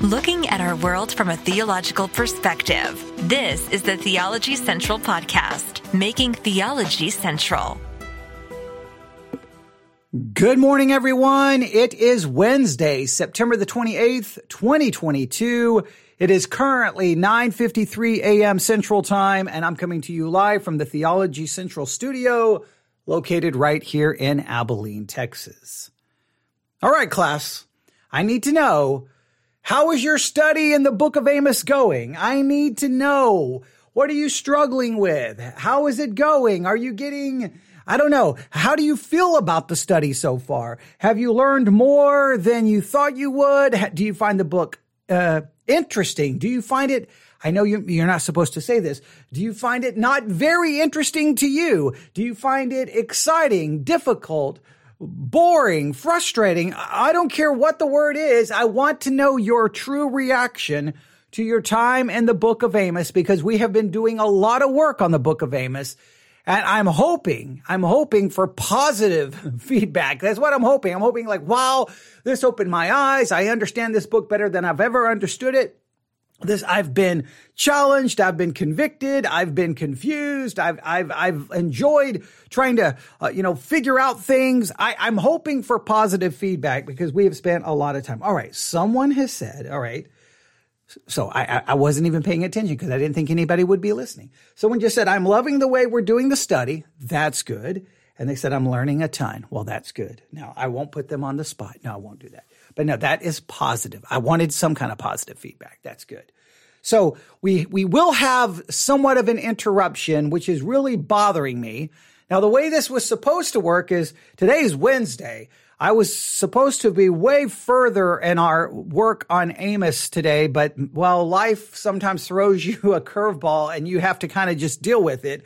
looking at our world from a theological perspective. This is the Theology Central Podcast, making theology central. Good morning, everyone. It is Wednesday, September the 28th, 2022. It is currently 9:53 a.m. Central Time, and I'm coming to you live from the Theology Central studio located right here in Abilene, Texas. All right, class. I need to know how is your study in the book of Amos going? I need to know. What are you struggling with? How is it going? Are you getting, I don't know. How do you feel about the study so far? Have you learned more than you thought you would? Do you find the book, uh, interesting? Do you find it, I know you, you're not supposed to say this. Do you find it not very interesting to you? Do you find it exciting, difficult? Boring, frustrating. I don't care what the word is. I want to know your true reaction to your time in the book of Amos because we have been doing a lot of work on the book of Amos. And I'm hoping, I'm hoping for positive feedback. That's what I'm hoping. I'm hoping like, wow, this opened my eyes. I understand this book better than I've ever understood it this I've been challenged, I've been convicted, I've been confused, I've I've I've enjoyed trying to uh, you know figure out things. I, I'm hoping for positive feedback because we have spent a lot of time. All right, someone has said, all right. So I, I wasn't even paying attention because I didn't think anybody would be listening. Someone just said, I'm loving the way we're doing the study. That's good. And they said, I'm learning a ton. Well, that's good. Now I won't put them on the spot. No, I won't do that. But no, that is positive. I wanted some kind of positive feedback. That's good. So we, we will have somewhat of an interruption, which is really bothering me. Now, the way this was supposed to work is today is Wednesday. I was supposed to be way further in our work on Amos today, but well, life sometimes throws you a curveball and you have to kind of just deal with it.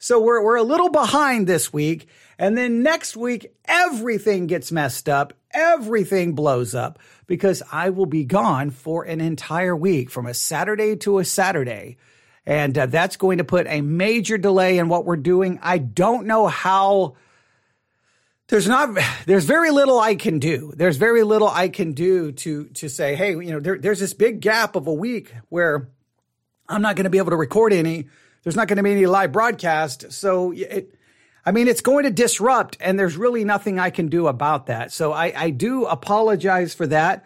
So we're, we're a little behind this week. And then next week, everything gets messed up everything blows up because I will be gone for an entire week from a Saturday to a Saturday. And uh, that's going to put a major delay in what we're doing. I don't know how there's not there's very little I can do. There's very little I can do to to say, hey, you know, there, there's this big gap of a week where I'm not going to be able to record any. There's not going to be any live broadcast. So it, I mean, it's going to disrupt, and there's really nothing I can do about that. So I, I do apologize for that,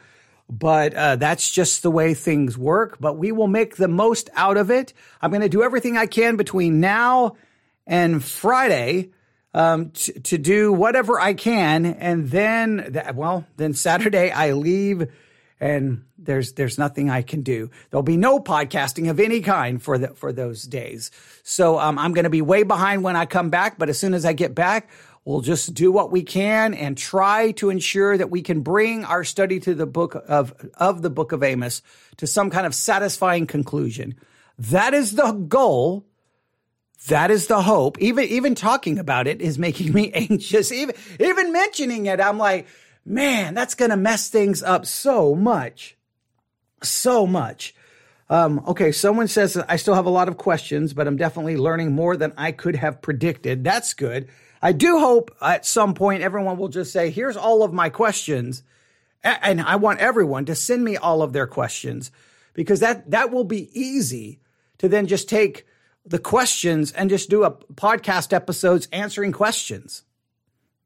but uh, that's just the way things work. But we will make the most out of it. I'm going to do everything I can between now and Friday um, t- to do whatever I can, and then, th- well, then Saturday I leave and there's there's nothing I can do. There'll be no podcasting of any kind for the, for those days. So um, I'm going to be way behind when I come back. But as soon as I get back, we'll just do what we can and try to ensure that we can bring our study to the book of of the book of Amos to some kind of satisfying conclusion. That is the goal. That is the hope. Even even talking about it is making me anxious. Even even mentioning it, I'm like man, that's going to mess things up so much. So much. Um, okay, someone says I still have a lot of questions, but I'm definitely learning more than I could have predicted. That's good. I do hope at some point everyone will just say, here's all of my questions. And I want everyone to send me all of their questions because that, that will be easy to then just take the questions and just do a podcast episodes answering questions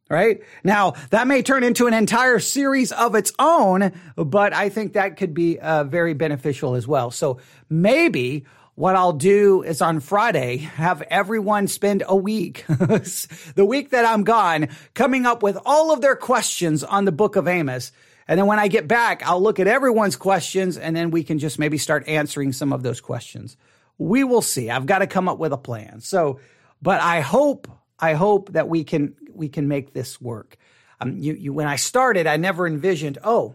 right? Now, that may turn into an entire series of its own, but I think that could be uh, very beneficial as well. So maybe what I'll do is on Friday, have everyone spend a week, the week that I'm gone, coming up with all of their questions on the book of Amos. And then when I get back, I'll look at everyone's questions and then we can just maybe start answering some of those questions. We will see. I've got to come up with a plan. So, but I hope I hope that we can we can make this work. Um, you, you, when I started, I never envisioned, oh,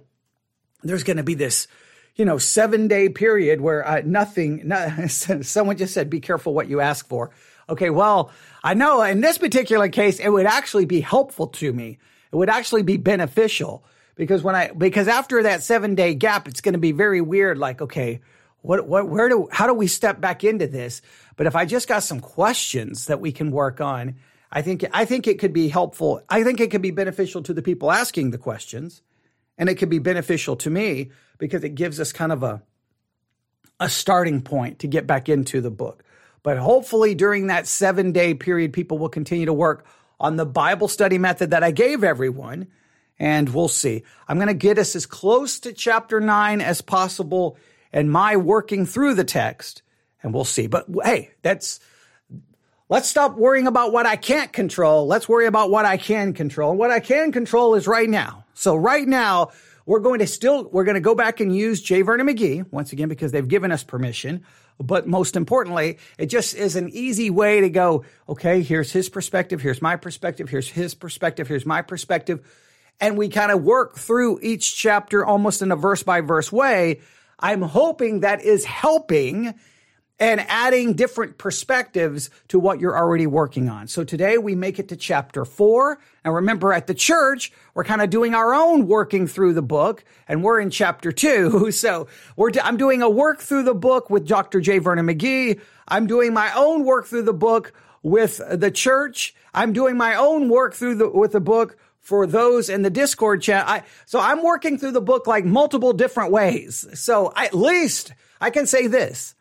there's going to be this, you know, seven day period where uh, nothing. No, someone just said, "Be careful what you ask for." Okay, well, I know in this particular case, it would actually be helpful to me. It would actually be beneficial because when I because after that seven day gap, it's going to be very weird. Like, okay, what what where do how do we step back into this? But if I just got some questions that we can work on I think I think it could be helpful. I think it could be beneficial to the people asking the questions, And it could be beneficial to me because it gives us kind of a, a starting point to get back into the book. But hopefully, during that seven day period, people will continue to work on the Bible study method that I gave everyone. And we'll see. I'm going to get us as close to chapter nine as possible and my working through the text. And we'll see. But hey, that's, let's stop worrying about what I can't control. Let's worry about what I can control. And what I can control is right now. So right now, we're going to still, we're going to go back and use J. Vernon McGee once again because they've given us permission. But most importantly, it just is an easy way to go, okay, here's his perspective, here's my perspective, here's his perspective, here's my perspective. And we kind of work through each chapter almost in a verse by verse way. I'm hoping that is helping and adding different perspectives to what you're already working on. So today we make it to chapter four. And remember at the church, we're kind of doing our own working through the book and we're in chapter two. So we're, I'm doing a work through the book with Dr. J. Vernon McGee. I'm doing my own work through the book with the church. I'm doing my own work through the, with the book for those in the Discord chat. I, so I'm working through the book like multiple different ways. So at least I can say this.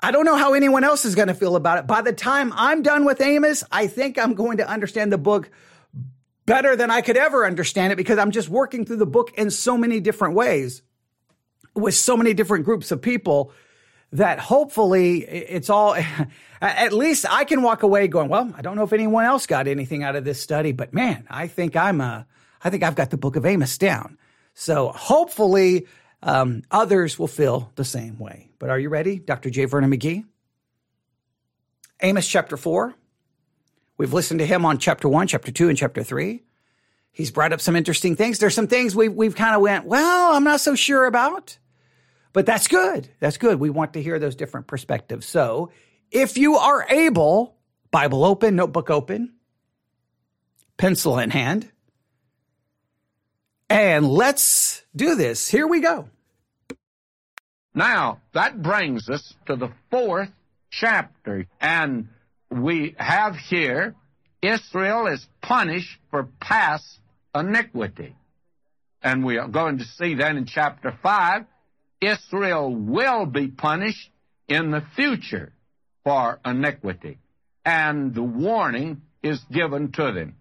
I don't know how anyone else is going to feel about it. By the time I'm done with Amos, I think I'm going to understand the book better than I could ever understand it because I'm just working through the book in so many different ways with so many different groups of people that hopefully it's all, at least I can walk away going, well, I don't know if anyone else got anything out of this study, but man, I think I'm a, I think I've got the book of Amos down. So hopefully um, others will feel the same way. But are you ready, Dr. J. Vernon McGee? Amos chapter 4. We've listened to him on chapter 1, chapter 2, and chapter 3. He's brought up some interesting things. There's some things we've, we've kind of went, well, I'm not so sure about. But that's good. That's good. We want to hear those different perspectives. So if you are able, Bible open, notebook open, pencil in hand, and let's do this. Here we go. Now, that brings us to the fourth chapter, and we have here Israel is punished for past iniquity. And we are going to see then in chapter 5, Israel will be punished in the future for iniquity. And the warning is given to them.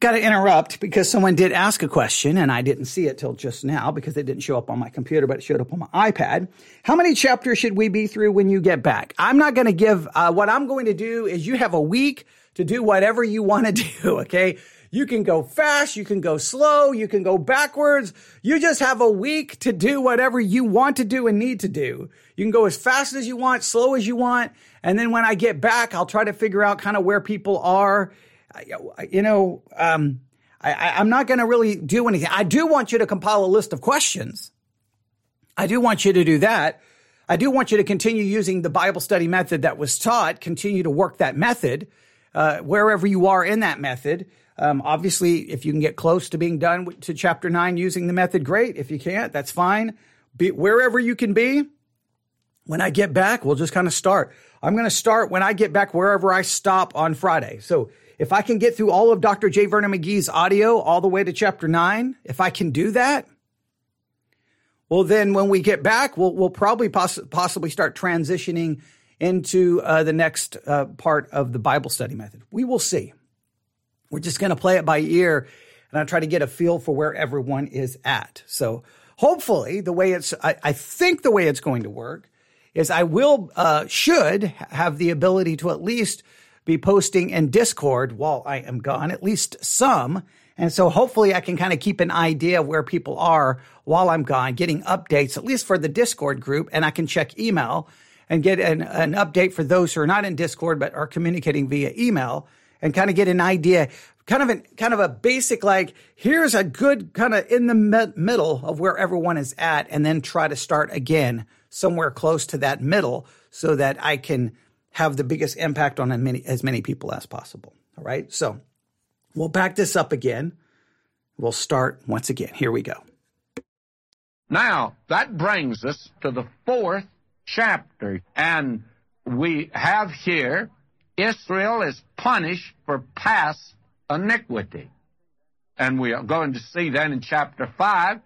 Got to interrupt because someone did ask a question and I didn't see it till just now because it didn't show up on my computer, but it showed up on my iPad. How many chapters should we be through when you get back? I'm not going to give, uh, what I'm going to do is you have a week to do whatever you want to do. Okay. You can go fast. You can go slow. You can go backwards. You just have a week to do whatever you want to do and need to do. You can go as fast as you want, slow as you want. And then when I get back, I'll try to figure out kind of where people are you know, um, I, am not going to really do anything. I do want you to compile a list of questions. I do want you to do that. I do want you to continue using the Bible study method that was taught, continue to work that method uh, wherever you are in that method. Um, obviously, if you can get close to being done to chapter nine using the method, great. If you can't, that's fine. Be, wherever you can be, when I get back, we'll just kind of start. I'm going to start when I get back wherever I stop on Friday. So if I can get through all of Dr. J. Vernon McGee's audio all the way to chapter nine, if I can do that, well, then when we get back, we'll, we'll probably poss- possibly start transitioning into uh, the next uh, part of the Bible study method. We will see. We're just going to play it by ear and I'll try to get a feel for where everyone is at. So hopefully the way it's, I, I think the way it's going to work is I will, uh, should have the ability to at least be posting in Discord while I am gone, at least some. And so hopefully I can kind of keep an idea of where people are while I'm gone, getting updates, at least for the Discord group. And I can check email and get an, an update for those who are not in Discord, but are communicating via email and kind of get an idea, kind of an, kind of a basic, like, here's a good kind of in the me- middle of where everyone is at. And then try to start again somewhere close to that middle so that I can have the biggest impact on as many, as many people as possible. All right. So we'll back this up again. We'll start once again. Here we go. Now, that brings us to the fourth chapter. And we have here Israel is punished for past iniquity. and we are going to see then in chapter 5,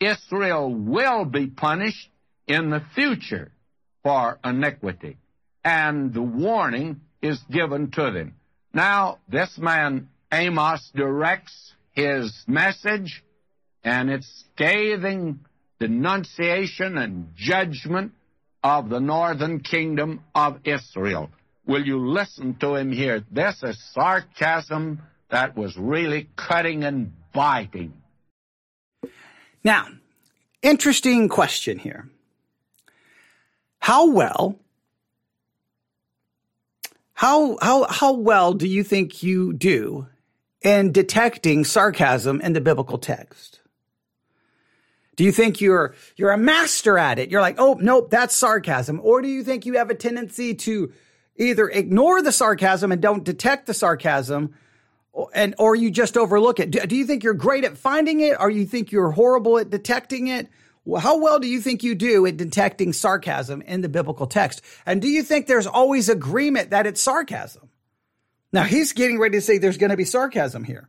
Israel will be punished in the future for iniquity. And the warning is given to them. Now, this man Amos directs his message, and it's scathing denunciation and judgment of the northern kingdom of Israel. Will you listen to him here? This is sarcasm that was really cutting and biting. Now, interesting question here. How well how how how well do you think you do in detecting sarcasm in the biblical text? Do you think you're you're a master at it? You're like, "Oh, nope, that's sarcasm." Or do you think you have a tendency to either ignore the sarcasm and don't detect the sarcasm and or you just overlook it? Do, do you think you're great at finding it or you think you're horrible at detecting it? How well do you think you do at detecting sarcasm in the biblical text? And do you think there's always agreement that it's sarcasm? Now, he's getting ready to say there's going to be sarcasm here.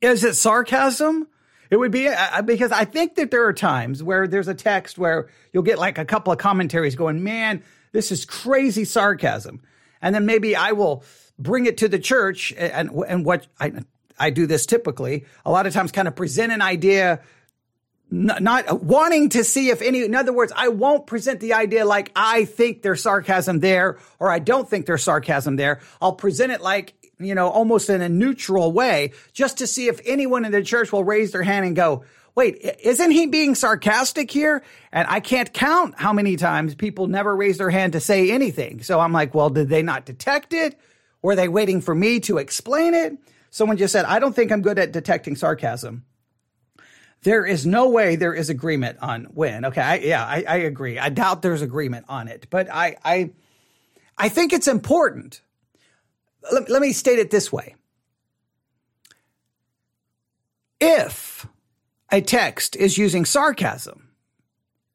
Is it sarcasm? It would be uh, because I think that there are times where there's a text where you'll get like a couple of commentaries going, man, this is crazy sarcasm. And then maybe I will bring it to the church and, and what I, I do this typically a lot of times kind of present an idea not, not wanting to see if any, in other words, I won't present the idea like I think there's sarcasm there or I don't think there's sarcasm there. I'll present it like, you know, almost in a neutral way just to see if anyone in the church will raise their hand and go, wait, isn't he being sarcastic here? And I can't count how many times people never raise their hand to say anything. So I'm like, well, did they not detect it? Were they waiting for me to explain it? Someone just said, I don't think I'm good at detecting sarcasm. There is no way there is agreement on when. Okay, I, yeah, I, I agree. I doubt there's agreement on it, but I, I, I think it's important. Let, let me state it this way: if a text is using sarcasm,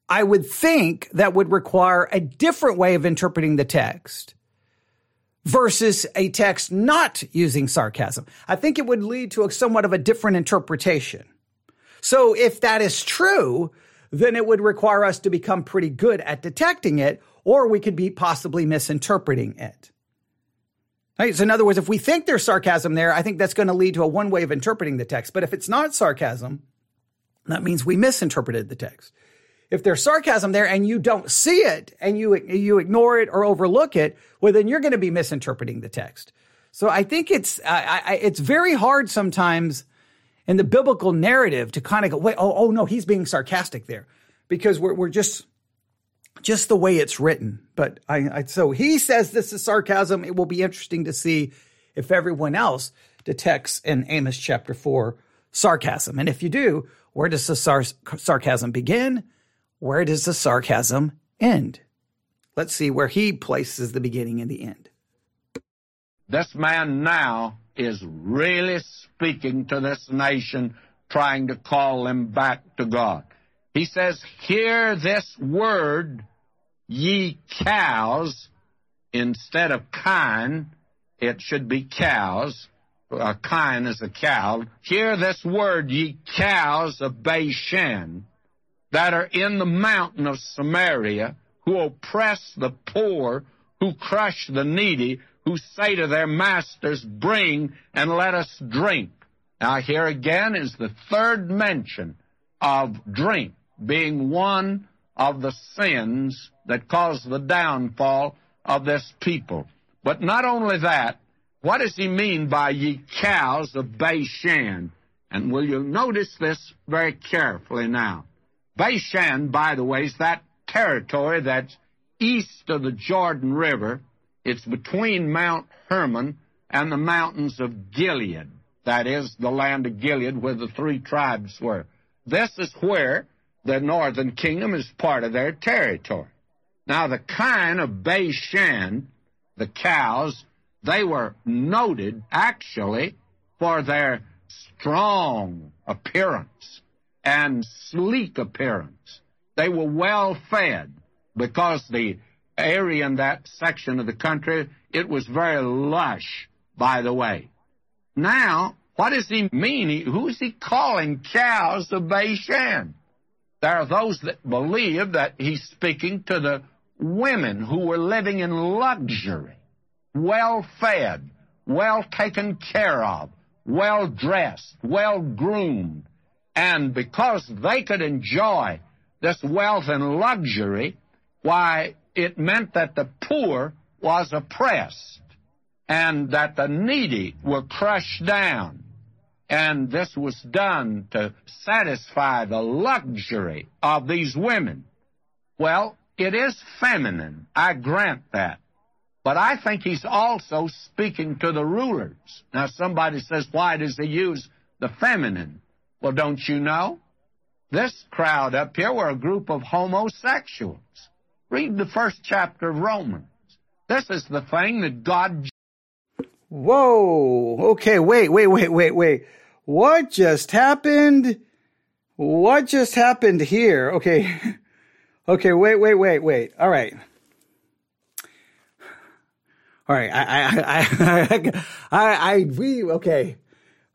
I would think that would require a different way of interpreting the text versus a text not using sarcasm. I think it would lead to a somewhat of a different interpretation. So if that is true, then it would require us to become pretty good at detecting it, or we could be possibly misinterpreting it. Right? So in other words, if we think there's sarcasm there, I think that's going to lead to a one way of interpreting the text. But if it's not sarcasm, that means we misinterpreted the text. If there's sarcasm there and you don't see it and you you ignore it or overlook it, well then you're going to be misinterpreting the text. So I think it's I, it's very hard sometimes in the biblical narrative to kind of go, wait, oh, oh no, he's being sarcastic there because we're, we're just, just the way it's written. But I, I, so he says this is sarcasm. It will be interesting to see if everyone else detects in Amos chapter four sarcasm. And if you do, where does the sar- sarcasm begin? Where does the sarcasm end? Let's see where he places the beginning and the end. This man now is really speaking to this nation, trying to call them back to God. He says, Hear this word, ye cows, instead of kine, it should be cows. A kine is a cow. Hear this word, ye cows of Bashan, that are in the mountain of Samaria, who oppress the poor, who crush the needy, who say to their masters, Bring and let us drink. Now, here again is the third mention of drink being one of the sins that caused the downfall of this people. But not only that, what does he mean by ye cows of Bashan? And will you notice this very carefully now? Bashan, by the way, is that territory that's east of the Jordan River it's between Mount Hermon and the mountains of Gilead. That is, the land of Gilead where the three tribes were. This is where the northern kingdom is part of their territory. Now, the kine of Bashan, the cows, they were noted actually for their strong appearance and sleek appearance. They were well fed because the area in that section of the country, it was very lush, by the way. Now, what does he mean? Who is he calling cows of Bashan? There are those that believe that he's speaking to the women who were living in luxury, well fed, well taken care of, well dressed, well groomed. And because they could enjoy this wealth and luxury, why, it meant that the poor was oppressed and that the needy were crushed down. And this was done to satisfy the luxury of these women. Well, it is feminine. I grant that. But I think he's also speaking to the rulers. Now, somebody says, why does he use the feminine? Well, don't you know? This crowd up here were a group of homosexuals. Read the first chapter of Romans. This is the thing that God. Whoa. Okay, wait, wait, wait, wait, wait. What just happened? What just happened here? Okay. Okay, wait, wait, wait, wait. All right. All right. I, I, I, I, I, we, okay.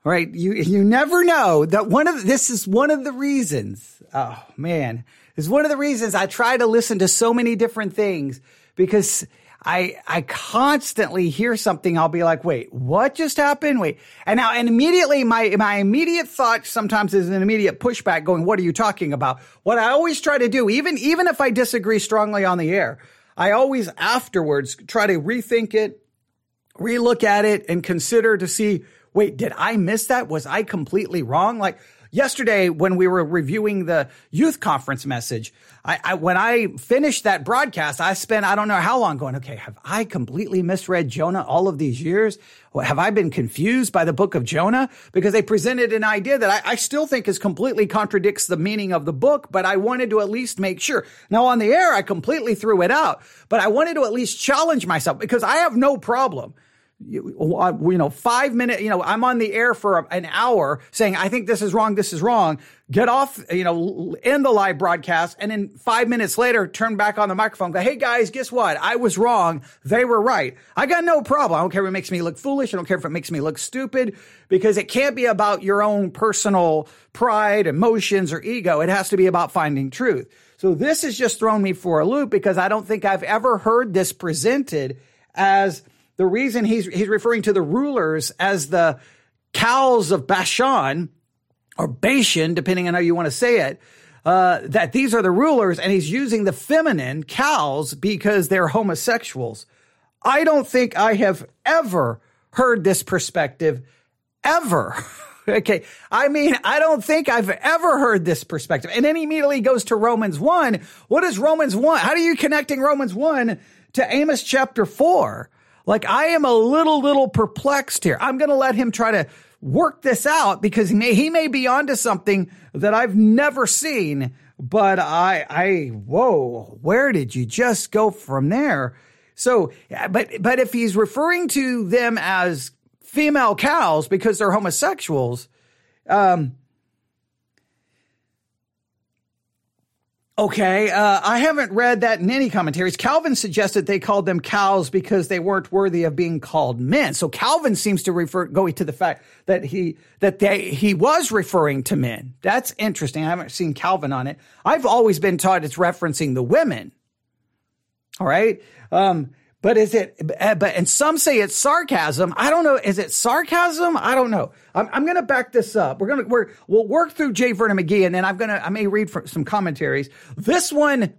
All right. You, you never know that one of, this is one of the reasons. Oh man. Is one of the reasons I try to listen to so many different things because I, I constantly hear something. I'll be like, wait, what just happened? Wait. And now, and immediately my, my immediate thought sometimes is an immediate pushback going, what are you talking about? What I always try to do, even, even if I disagree strongly on the air, I always afterwards try to rethink it, relook at it and consider to see, wait, did I miss that? Was I completely wrong? Like, yesterday when we were reviewing the youth conference message, I, I, when I finished that broadcast, I spent I don't know how long going. Okay, have I completely misread Jonah all of these years? Have I been confused by the book of Jonah? Because they presented an idea that I, I still think is completely contradicts the meaning of the book, but I wanted to at least make sure. Now on the air, I completely threw it out, but I wanted to at least challenge myself because I have no problem you, uh, you know, five minutes, you know, I'm on the air for an hour saying, I think this is wrong, this is wrong. Get off, you know, end the live broadcast. And then five minutes later, turn back on the microphone, go, Hey guys, guess what? I was wrong. They were right. I got no problem. I don't care if it makes me look foolish. I don't care if it makes me look stupid because it can't be about your own personal pride, emotions, or ego. It has to be about finding truth. So this has just thrown me for a loop because I don't think I've ever heard this presented as the reason he's, he's referring to the rulers as the cows of Bashan or Bashan, depending on how you want to say it, uh, that these are the rulers and he's using the feminine cows because they're homosexuals. I don't think I have ever heard this perspective ever. okay. I mean, I don't think I've ever heard this perspective. And then he immediately goes to Romans 1. What is Romans 1? How are you connecting Romans 1 to Amos chapter 4? Like I am a little, little perplexed here. I'm going to let him try to work this out because he may, he may be onto something that I've never seen. But I, I, whoa, where did you just go from there? So, but, but if he's referring to them as female cows because they're homosexuals, um, Okay, uh, I haven't read that in any commentaries. Calvin suggested they called them cows because they weren't worthy of being called men. So Calvin seems to refer going to the fact that he that they he was referring to men. That's interesting. I haven't seen Calvin on it. I've always been taught it's referencing the women. All right. Um, but is it, uh, but, and some say it's sarcasm. I don't know. Is it sarcasm? I don't know. I'm, I'm going to back this up. We're going to, we're, we'll work through J. Vernon McGee and then I'm going to, I may read some commentaries. This one,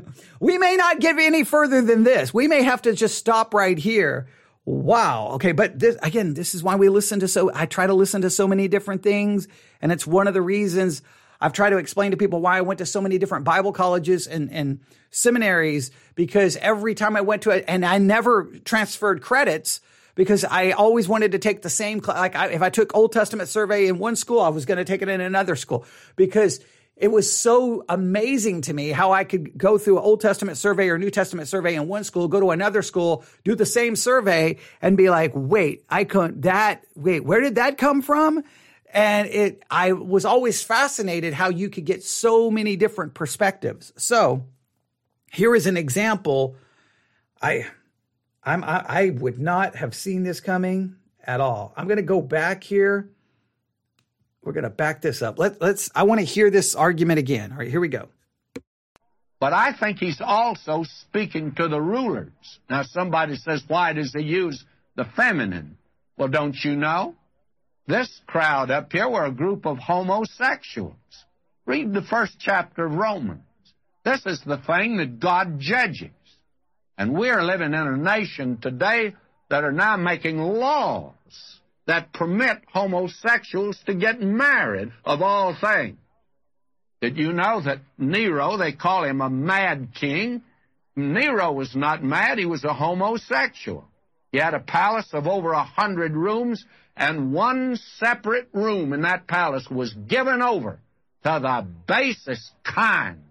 we may not get any further than this. We may have to just stop right here. Wow. Okay. But this, again, this is why we listen to so, I try to listen to so many different things. And it's one of the reasons I've tried to explain to people why I went to so many different Bible colleges and, and seminaries because every time I went to it, and I never transferred credits because I always wanted to take the same, like I, if I took Old Testament survey in one school, I was going to take it in another school because it was so amazing to me how I could go through an Old Testament survey or New Testament survey in one school, go to another school, do the same survey and be like, wait, I couldn't that, wait, where did that come from? And it, I was always fascinated how you could get so many different perspectives. So here is an example. I, I'm, I, I would not have seen this coming at all. I'm going to go back here we're going to back this up. Let, let's, I want to hear this argument again. All right, here we go. But I think he's also speaking to the rulers. Now, somebody says, why does he use the feminine? Well, don't you know? This crowd up here were a group of homosexuals. Read the first chapter of Romans. This is the thing that God judges. And we're living in a nation today that are now making laws that permit homosexuals to get married, of all things. Did you know that Nero, they call him a mad king? Nero was not mad, he was a homosexual. He had a palace of over a hundred rooms, and one separate room in that palace was given over to the basest kind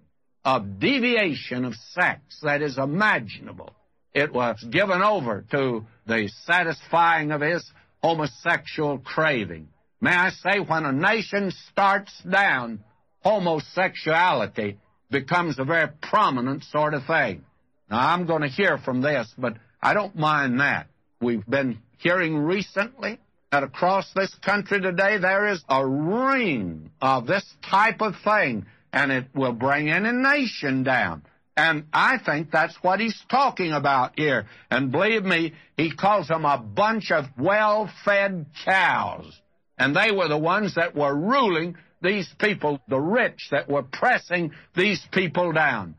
of deviation of sex that is imaginable. It was given over to the satisfying of his homosexual craving. May I say, when a nation starts down, homosexuality becomes a very prominent sort of thing. Now, I'm going to hear from this, but I don't mind that. We've been hearing recently that across this country today there is a ring of this type of thing, and it will bring any nation down. And I think that's what he's talking about here. And believe me, he calls them a bunch of well fed cows. And they were the ones that were ruling these people, the rich that were pressing these people down.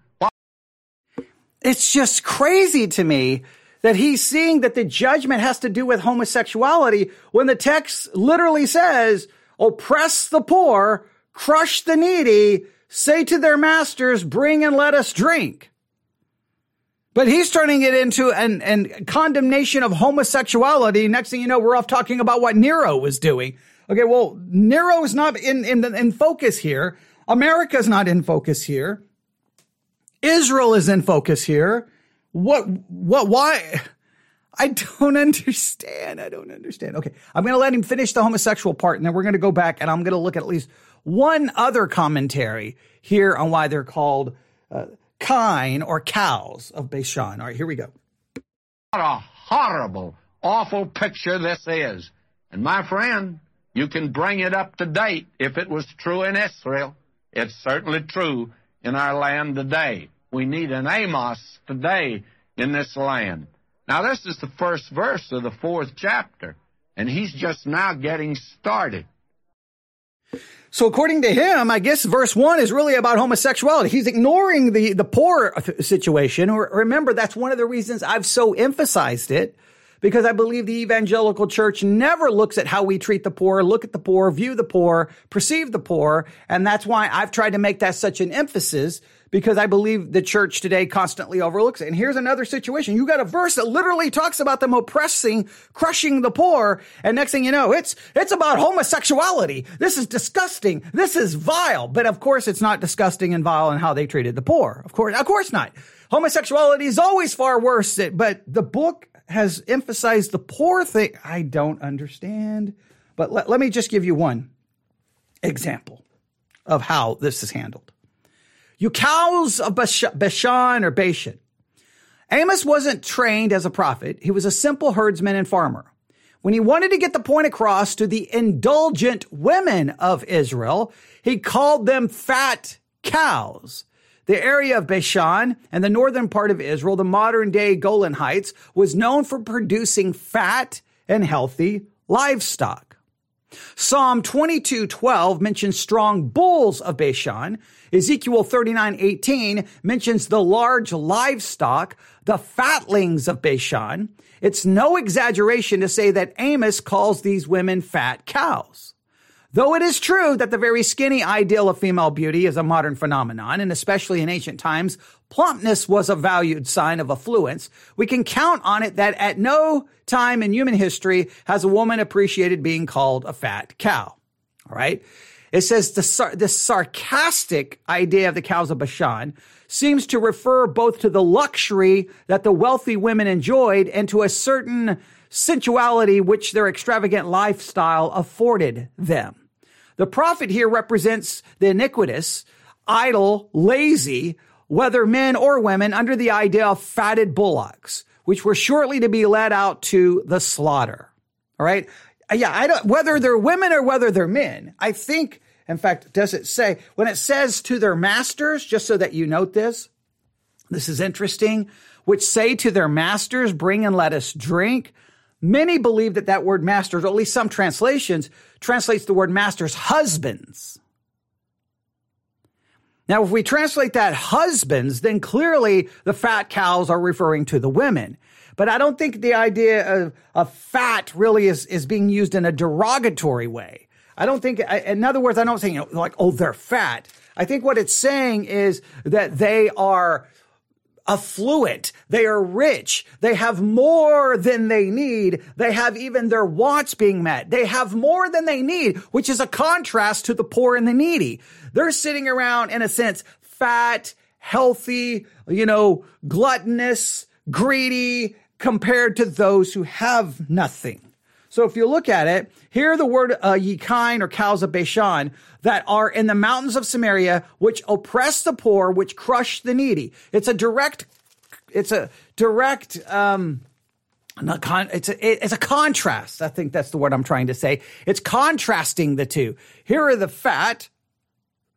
It's just crazy to me that he's seeing that the judgment has to do with homosexuality when the text literally says, oppress the poor, crush the needy, say to their masters, bring and let us drink. But he's turning it into an, an condemnation of homosexuality. Next thing you know, we're off talking about what Nero was doing. Okay, well, Nero is not in, in, in focus here. America's not in focus here. Israel is in focus here. What, what, why? I don't understand. I don't understand. Okay. I'm going to let him finish the homosexual part and then we're going to go back and I'm going to look at at least one other commentary here on why they're called uh, kine or cows of Bashan. All right, here we go. What a horrible, awful picture this is. And my friend, you can bring it up to date if it was true in Israel. It's certainly true in our land today. We need an Amos today in this land. Now, this is the first verse of the fourth chapter, and he's just now getting started. So according to him, I guess verse one is really about homosexuality. He's ignoring the, the poor situation. Remember, that's one of the reasons I've so emphasized it because I believe the evangelical church never looks at how we treat the poor, look at the poor, view the poor, perceive the poor. And that's why I've tried to make that such an emphasis because I believe the church today constantly overlooks it. And here's another situation. You got a verse that literally talks about them oppressing, crushing the poor. And next thing you know, it's, it's about homosexuality. This is disgusting. This is vile. But of course, it's not disgusting and vile in how they treated the poor. Of course, of course not. Homosexuality is always far worse, but the book has emphasized the poor thing. I don't understand. But let, let me just give you one example of how this is handled. You cows of Bashan or Bashan. Amos wasn't trained as a prophet. He was a simple herdsman and farmer. When he wanted to get the point across to the indulgent women of Israel, he called them fat cows. The area of Bashan and the northern part of Israel, the modern day Golan Heights, was known for producing fat and healthy livestock. Psalm 22:12 mentions strong bulls of Bashan. Ezekiel 39:18 mentions the large livestock, the fatlings of Bashan. It's no exaggeration to say that Amos calls these women fat cows. Though it is true that the very skinny ideal of female beauty is a modern phenomenon, and especially in ancient times, plumpness was a valued sign of affluence, we can count on it that at no time in human history has a woman appreciated being called a fat cow. All right. It says the, the sarcastic idea of the cows of Bashan seems to refer both to the luxury that the wealthy women enjoyed and to a certain sensuality which their extravagant lifestyle afforded them. The prophet here represents the iniquitous, idle, lazy, whether men or women, under the idea of fatted bullocks, which were shortly to be led out to the slaughter. All right. Uh, yeah, I don't, whether they're women or whether they're men, I think, in fact, does it say, when it says to their masters, just so that you note this, this is interesting, which say to their masters, bring and let us drink. Many believe that that word masters, or at least some translations, translates the word masters husbands. Now, if we translate that husbands, then clearly the fat cows are referring to the women. But I don't think the idea of, of fat really is, is being used in a derogatory way. I don't think, in other words, I don't think, you know, like, oh, they're fat. I think what it's saying is that they are affluent. They are rich. They have more than they need. They have even their wants being met. They have more than they need, which is a contrast to the poor and the needy. They're sitting around, in a sense, fat, healthy, you know, gluttonous, greedy, compared to those who have nothing. So if you look at it, here the word uh, ye kine or cows of Bashan that are in the mountains of Samaria, which oppress the poor, which crush the needy. It's a direct, it's a direct, um, not con- it's a, it's a contrast. I think that's the word I'm trying to say. It's contrasting the two. Here are the fat,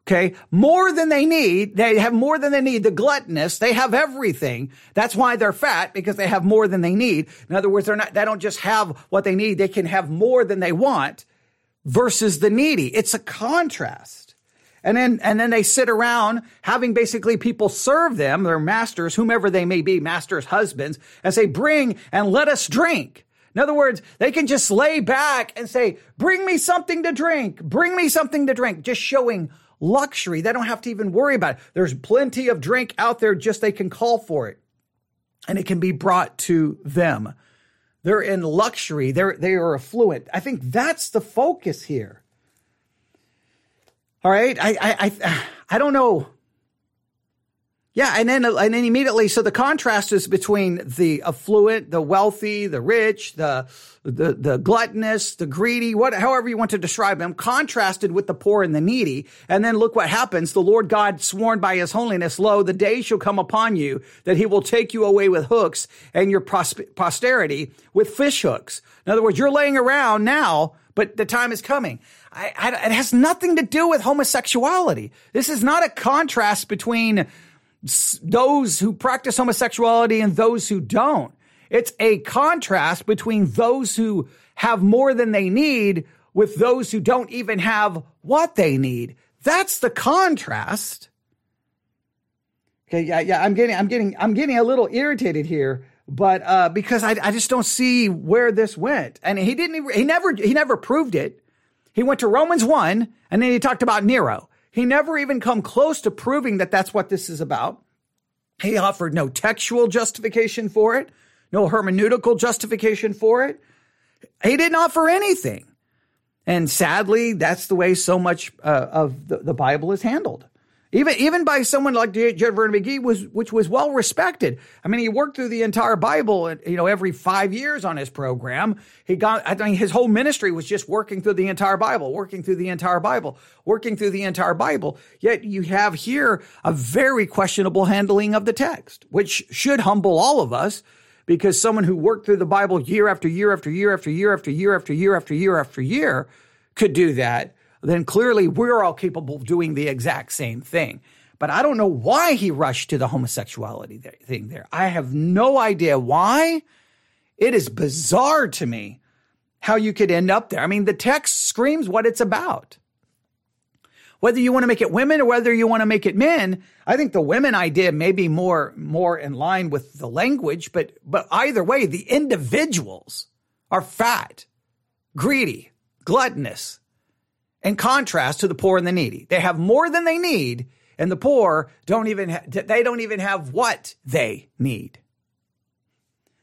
Okay. More than they need. They have more than they need. The gluttonous, they have everything. That's why they're fat because they have more than they need. In other words, they're not, they don't just have what they need. They can have more than they want versus the needy. It's a contrast. And then, and then they sit around having basically people serve them, their masters, whomever they may be, masters, husbands, and say, bring and let us drink. In other words, they can just lay back and say, bring me something to drink. Bring me something to drink. Just showing luxury. They don't have to even worry about it. There's plenty of drink out there, just they can call for it and it can be brought to them. They're in luxury. They're, they are affluent. I think that's the focus here. All right. I, I, I, I don't know yeah, and then and then immediately, so the contrast is between the affluent, the wealthy, the rich, the the the gluttonous, the greedy, what however you want to describe them, contrasted with the poor and the needy. And then look what happens: the Lord God sworn by His holiness, lo, the day shall come upon you that He will take you away with hooks, and your posterity with fish hooks. In other words, you're laying around now, but the time is coming. I, I, it has nothing to do with homosexuality. This is not a contrast between those who practice homosexuality and those who don't. It's a contrast between those who have more than they need with those who don't even have what they need. That's the contrast. Okay, yeah, yeah, I'm getting, I'm getting, I'm getting a little irritated here, but uh, because I, I just don't see where this went, and he didn't, he never, he never proved it. He went to Romans one, and then he talked about Nero. He never even come close to proving that that's what this is about. He offered no textual justification for it, no hermeneutical justification for it. He didn't offer anything. And sadly, that's the way so much uh, of the, the Bible is handled even even by someone like J. Vernon McGee was which was well respected. I mean, he worked through the entire Bible, uh, you know, every five years on his program. He got, I mean, his whole ministry was just working through the entire Bible, working through the entire Bible, working through the entire Bible. Yet you have here a very questionable handling of the text, which should humble all of us. Because someone who worked through the Bible year after year after year after year after year after year after year after year could do that then clearly we're all capable of doing the exact same thing. But I don't know why he rushed to the homosexuality thing there. I have no idea why. It is bizarre to me how you could end up there. I mean, the text screams what it's about. Whether you want to make it women or whether you want to make it men, I think the women idea may be more more in line with the language, but but either way, the individuals are fat, greedy, gluttonous, in contrast to the poor and the needy. They have more than they need, and the poor don't even ha- they don't even have what they need.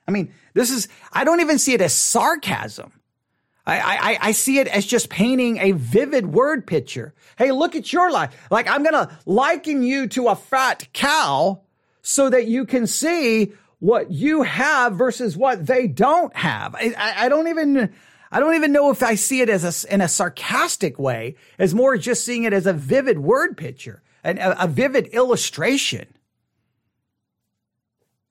I mean, this is I don't even see it as sarcasm. I, I, I see it as just painting a vivid word picture. Hey, look at your life. Like I'm to liken you to a fat cow so that you can see what you have versus what they don't have. I, I, I don't even, I don't even know if I see it as a, in a sarcastic way, as more just seeing it as a vivid word picture, and a, a vivid illustration.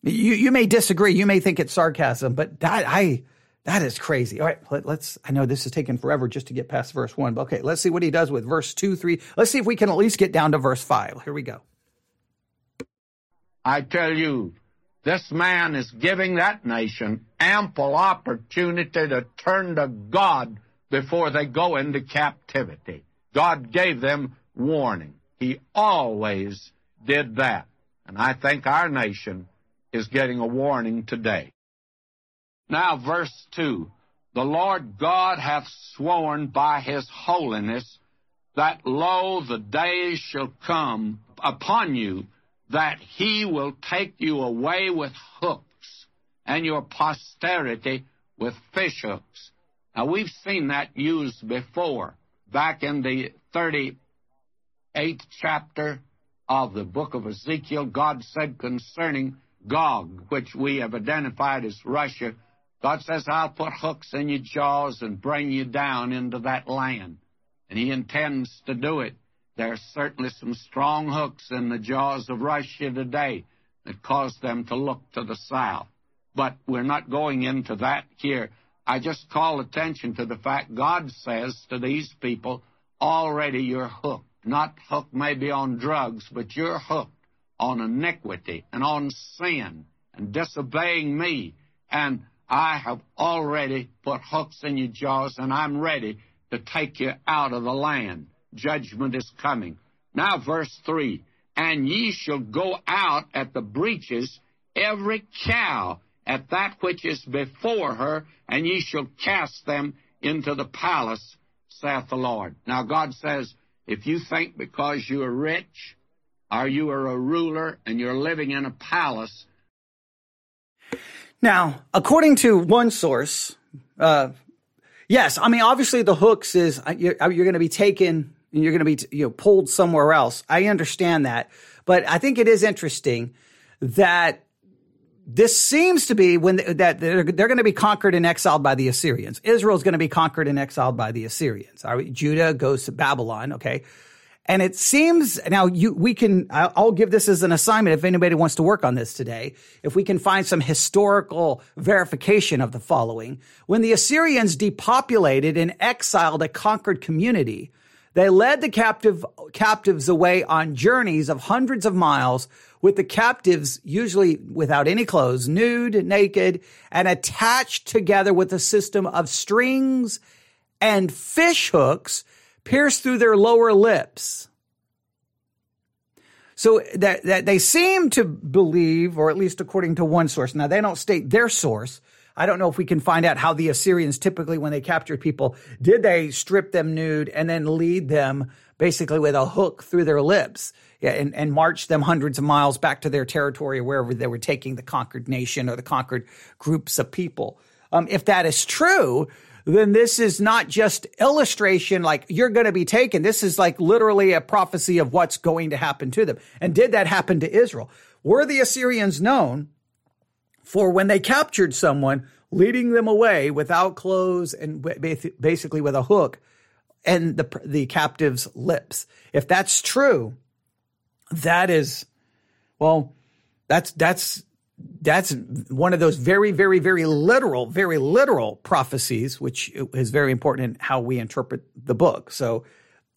You, you may disagree. You may think it's sarcasm, but that, I, That is crazy. All right, let, us I know this is taking forever just to get past verse one, but okay, let's see what he does with verse two, three. Let's see if we can at least get down to verse five. Here we go. I tell you, this man is giving that nation ample opportunity to turn to God before they go into captivity. God gave them warning. He always did that. And I think our nation is getting a warning today. Now, verse 2 The Lord God hath sworn by his holiness that, lo, the days shall come upon you that he will take you away with hooks and your posterity with fish hooks. Now, we've seen that used before. Back in the 38th chapter of the book of Ezekiel, God said concerning Gog, which we have identified as Russia, God says, I'll put hooks in your jaws and bring you down into that land. And He intends to do it. There are certainly some strong hooks in the jaws of Russia today that cause them to look to the south. But we're not going into that here. I just call attention to the fact God says to these people, already you're hooked. Not hooked maybe on drugs, but you're hooked on iniquity and on sin and disobeying me. And I have already put hooks in your jaws, and I'm ready to take you out of the land. Judgment is coming. Now, verse 3 And ye shall go out at the breaches, every cow at that which is before her, and ye shall cast them into the palace, saith the Lord. Now, God says, if you think because you are rich, or you are a ruler, and you're living in a palace. Now, according to one source, uh, yes, I mean, obviously the hooks is uh, you're, uh, you're going to be taken and you're going to be you know pulled somewhere else. I understand that, but I think it is interesting that this seems to be when that they're, they're going to be conquered and exiled by the Assyrians. Israel is going to be conquered and exiled by the Assyrians. All right, Judah goes to Babylon. Okay. And it seems now you, we can, I'll give this as an assignment if anybody wants to work on this today. If we can find some historical verification of the following. When the Assyrians depopulated and exiled a conquered community, they led the captive, captives away on journeys of hundreds of miles with the captives usually without any clothes, nude, naked, and attached together with a system of strings and fish hooks pierced through their lower lips. So that, that they seem to believe, or at least according to one source. Now they don't state their source. I don't know if we can find out how the Assyrians typically, when they captured people, did they strip them nude and then lead them basically with a hook through their lips? And, and march them hundreds of miles back to their territory, or wherever they were taking the conquered nation or the conquered groups of people. Um, if that is true, then this is not just illustration like you're going to be taken. This is like literally a prophecy of what's going to happen to them. And did that happen to Israel? Were the Assyrians known for when they captured someone, leading them away without clothes and basically with a hook and the, the captive's lips? If that's true, that is, well, that's, that's, that's one of those very, very, very literal, very literal prophecies, which is very important in how we interpret the book. So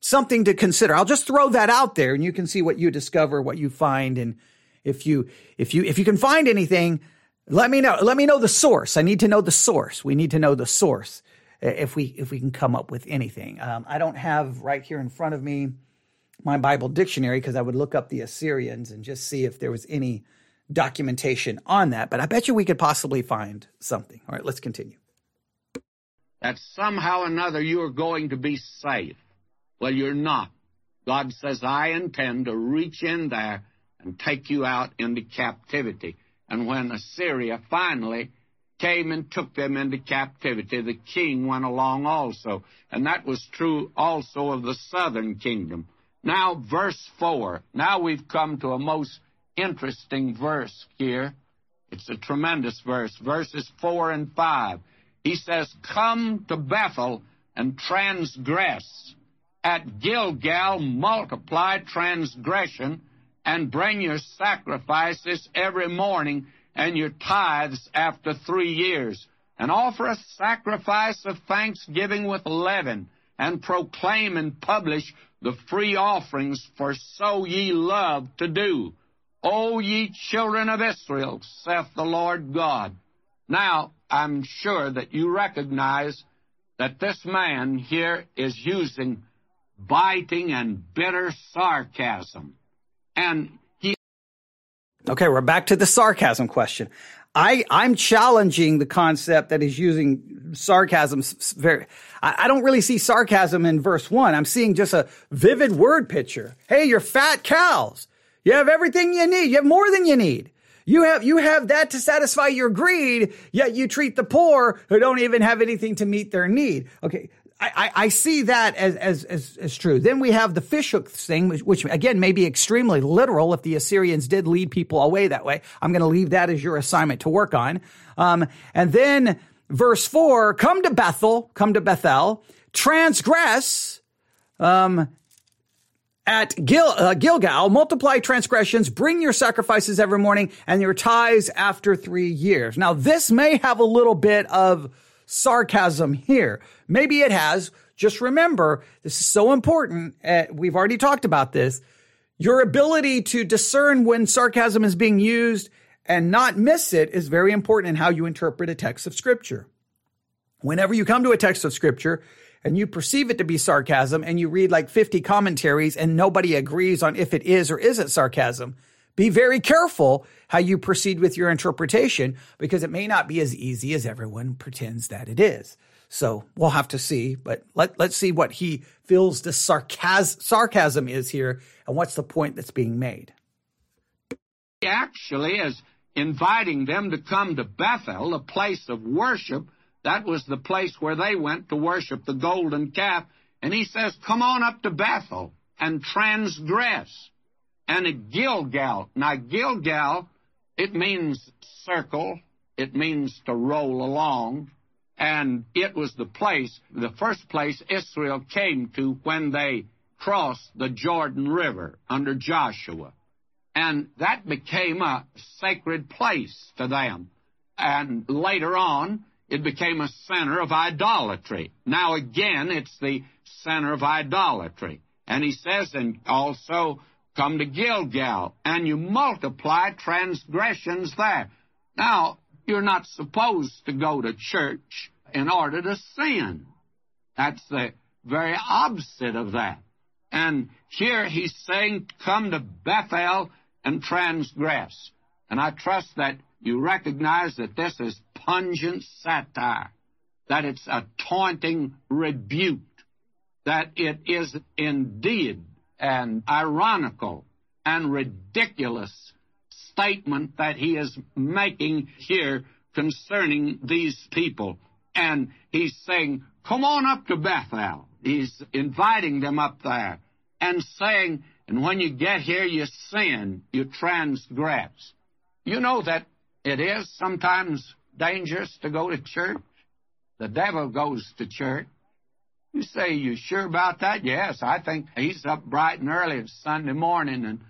something to consider. I'll just throw that out there and you can see what you discover, what you find. And if you, if you, if you can find anything, let me know. Let me know the source. I need to know the source. We need to know the source if we, if we can come up with anything. Um, I don't have right here in front of me my Bible dictionary because I would look up the Assyrians and just see if there was any documentation on that. But I bet you we could possibly find something. All right, let's continue. That somehow or another you are going to be saved. Well, you're not. God says, I intend to reach in there and take you out into captivity. And when Assyria finally came and took them into captivity, the king went along also. And that was true also of the southern kingdom. Now, verse 4. Now we've come to a most interesting verse here. It's a tremendous verse. Verses 4 and 5. He says, Come to Bethel and transgress. At Gilgal multiply transgression and bring your sacrifices every morning and your tithes after three years. and offer a sacrifice of thanksgiving with leaven, and proclaim and publish the free offerings, for so ye love to do. O ye children of Israel, saith the Lord God. Now, I'm sure that you recognize that this man here is using biting and bitter sarcasm. And he. Okay, we're back to the sarcasm question. I, I'm challenging the concept that he's using sarcasm very, I, I don't really see sarcasm in verse one. I'm seeing just a vivid word picture. Hey, you're fat cows. You have everything you need. You have more than you need. You have, you have that to satisfy your greed, yet you treat the poor who don't even have anything to meet their need. Okay. I, I, see that as, as, as, as, true. Then we have the fishhook thing, which, which, again may be extremely literal if the Assyrians did lead people away that way. I'm going to leave that as your assignment to work on. Um, and then verse four, come to Bethel, come to Bethel, transgress, um, at Gil, uh, Gilgal, multiply transgressions, bring your sacrifices every morning, and your tithes after three years. Now, this may have a little bit of sarcasm here. Maybe it has. Just remember, this is so important. Uh, we've already talked about this. Your ability to discern when sarcasm is being used and not miss it is very important in how you interpret a text of scripture. Whenever you come to a text of scripture, and you perceive it to be sarcasm and you read like 50 commentaries and nobody agrees on if it is or isn't sarcasm, be very careful how you proceed with your interpretation because it may not be as easy as everyone pretends that it is. So we'll have to see, but let, let's see what he feels the sarcas- sarcasm is here and what's the point that's being made. He actually is inviting them to come to Bethel, a place of worship that was the place where they went to worship the golden calf. And he says, Come on up to Bethel and transgress. And at Gilgal, now Gilgal, it means circle, it means to roll along, and it was the place, the first place Israel came to when they crossed the Jordan River under Joshua. And that became a sacred place to them. And later on, it became a center of idolatry. Now again, it's the center of idolatry. And he says, and also come to Gilgal, and you multiply transgressions there. Now, you're not supposed to go to church in order to sin. That's the very opposite of that. And here he's saying, come to Bethel and transgress. And I trust that you recognize that this is pungent satire, that it's a taunting rebuke, that it is indeed an ironical and ridiculous statement that he is making here concerning these people. And he's saying, Come on up to Bethel. He's inviting them up there and saying, And when you get here, you sin, you transgress. You know that it is sometimes dangerous to go to church. The devil goes to church. You say, you sure about that? Yes, I think he's up bright and early on Sunday morning and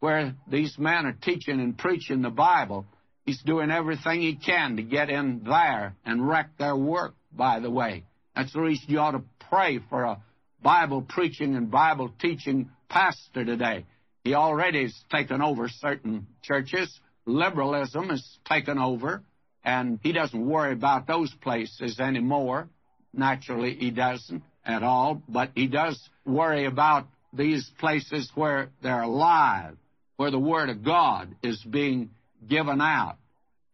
where these men are teaching and preaching the Bible, he's doing everything he can to get in there and wreck their work, by the way. That's the reason you ought to pray for a Bible preaching and Bible teaching pastor today. He already has taken over certain churches. Liberalism has taken over and he doesn't worry about those places anymore. Naturally, he doesn't at all, but he does worry about these places where they're alive, where the Word of God is being given out.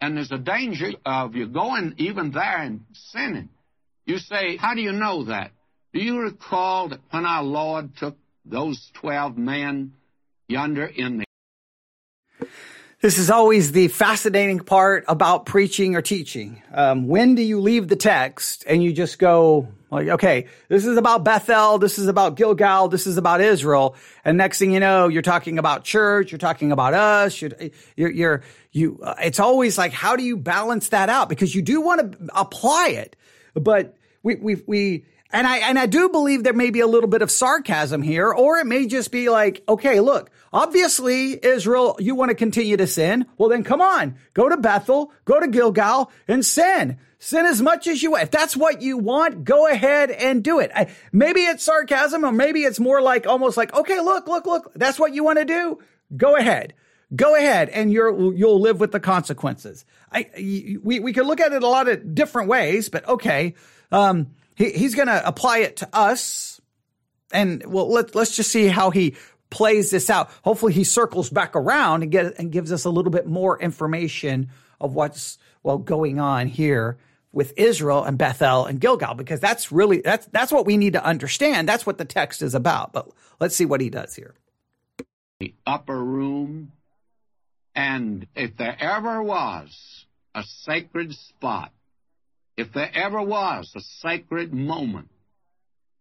And there's a danger of you going even there and sinning. You say, How do you know that? Do you recall that when our Lord took those 12 men yonder in the this is always the fascinating part about preaching or teaching. Um, when do you leave the text and you just go like, okay, this is about Bethel, this is about Gilgal, this is about Israel, and next thing you know, you're talking about church, you're talking about us, you're, you're, you're you. Uh, it's always like, how do you balance that out? Because you do want to apply it, but we we we And I, and I do believe there may be a little bit of sarcasm here, or it may just be like, okay, look, obviously Israel, you want to continue to sin. Well, then come on, go to Bethel, go to Gilgal and sin. Sin as much as you want. If that's what you want, go ahead and do it. I, maybe it's sarcasm or maybe it's more like almost like, okay, look, look, look, that's what you want to do. Go ahead. Go ahead and you're, you'll live with the consequences. I, we, we could look at it a lot of different ways, but okay. Um, he, he's going to apply it to us. And well, let, let's just see how he plays this out. Hopefully he circles back around and get, and gives us a little bit more information of what's, well, going on here with Israel and Bethel and Gilgal, because that's really, that's, that's what we need to understand. That's what the text is about. But let's see what he does here. The upper room. And if there ever was a sacred spot if there ever was a sacred moment.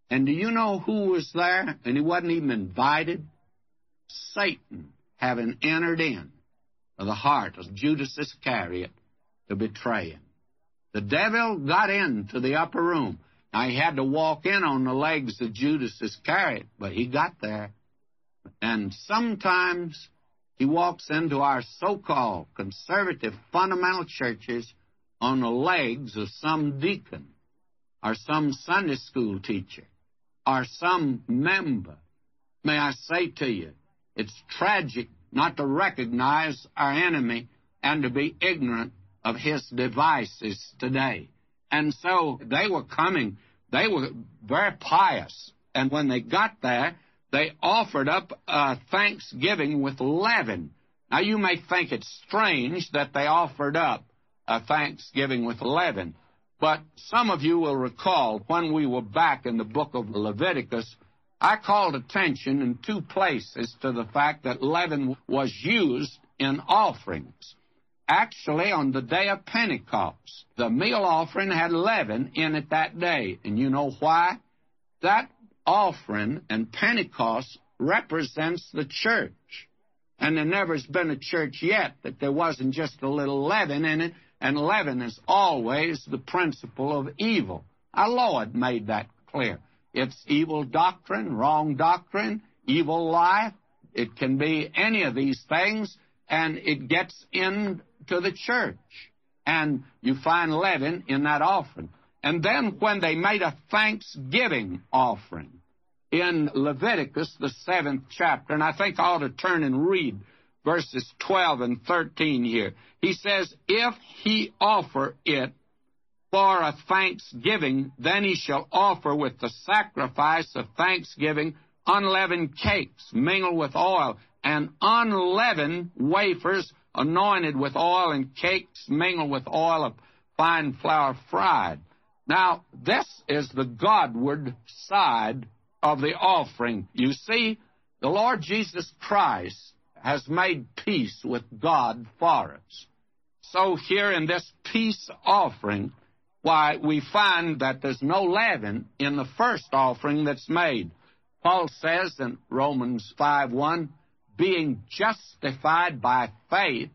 And do you know who was there? And he wasn't even invited? Satan having entered in the heart of Judas Iscariot to betray him. The devil got into the upper room. Now, he had to walk in on the legs of Judas Iscariot, but he got there. And sometimes he walks into our so called conservative fundamental churches on the legs of some deacon or some Sunday school teacher or some member. May I say to you, it's tragic not to recognize our enemy and to be ignorant of his devices today. And so they were coming, they were very pious. And when they got there, they offered up uh, thanksgiving with leaven. Now you may think it's strange that they offered up uh, Thanksgiving with leaven. But some of you will recall when we were back in the book of Leviticus, I called attention in two places to the fact that leaven was used in offerings. Actually, on the day of Pentecost, the meal offering had leaven in it that day. And you know why? That offering and Pentecost represents the church. And there never's been a church yet that there wasn't just a little leaven in it and leaven is always the principle of evil. Our Lord made that clear. It's evil doctrine, wrong doctrine, evil life. It can be any of these things, and it gets into the church. And you find leaven in that offering. And then when they made a thanksgiving offering in Leviticus, the seventh chapter, and I think I ought to turn and read verses 12 and 13 here. He says, If he offer it for a thanksgiving, then he shall offer with the sacrifice of thanksgiving unleavened cakes mingled with oil, and unleavened wafers anointed with oil, and cakes mingled with oil of fine flour fried. Now, this is the Godward side of the offering. You see, the Lord Jesus Christ has made peace with God for us. So here in this peace offering, why we find that there's no leaven in the first offering that's made. Paul says in Romans 5:1, being justified by faith,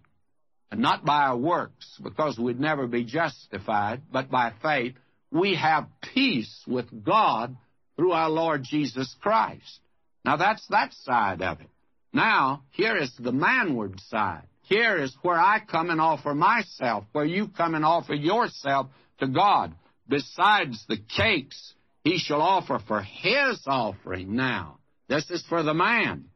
and not by our works, because we'd never be justified, but by faith, we have peace with God through our Lord Jesus Christ. Now that's that side of it. Now, here is the manward side. Here is where I come and offer myself, where you come and offer yourself to God. Besides the cakes, he shall offer for his offering now. This is for the man,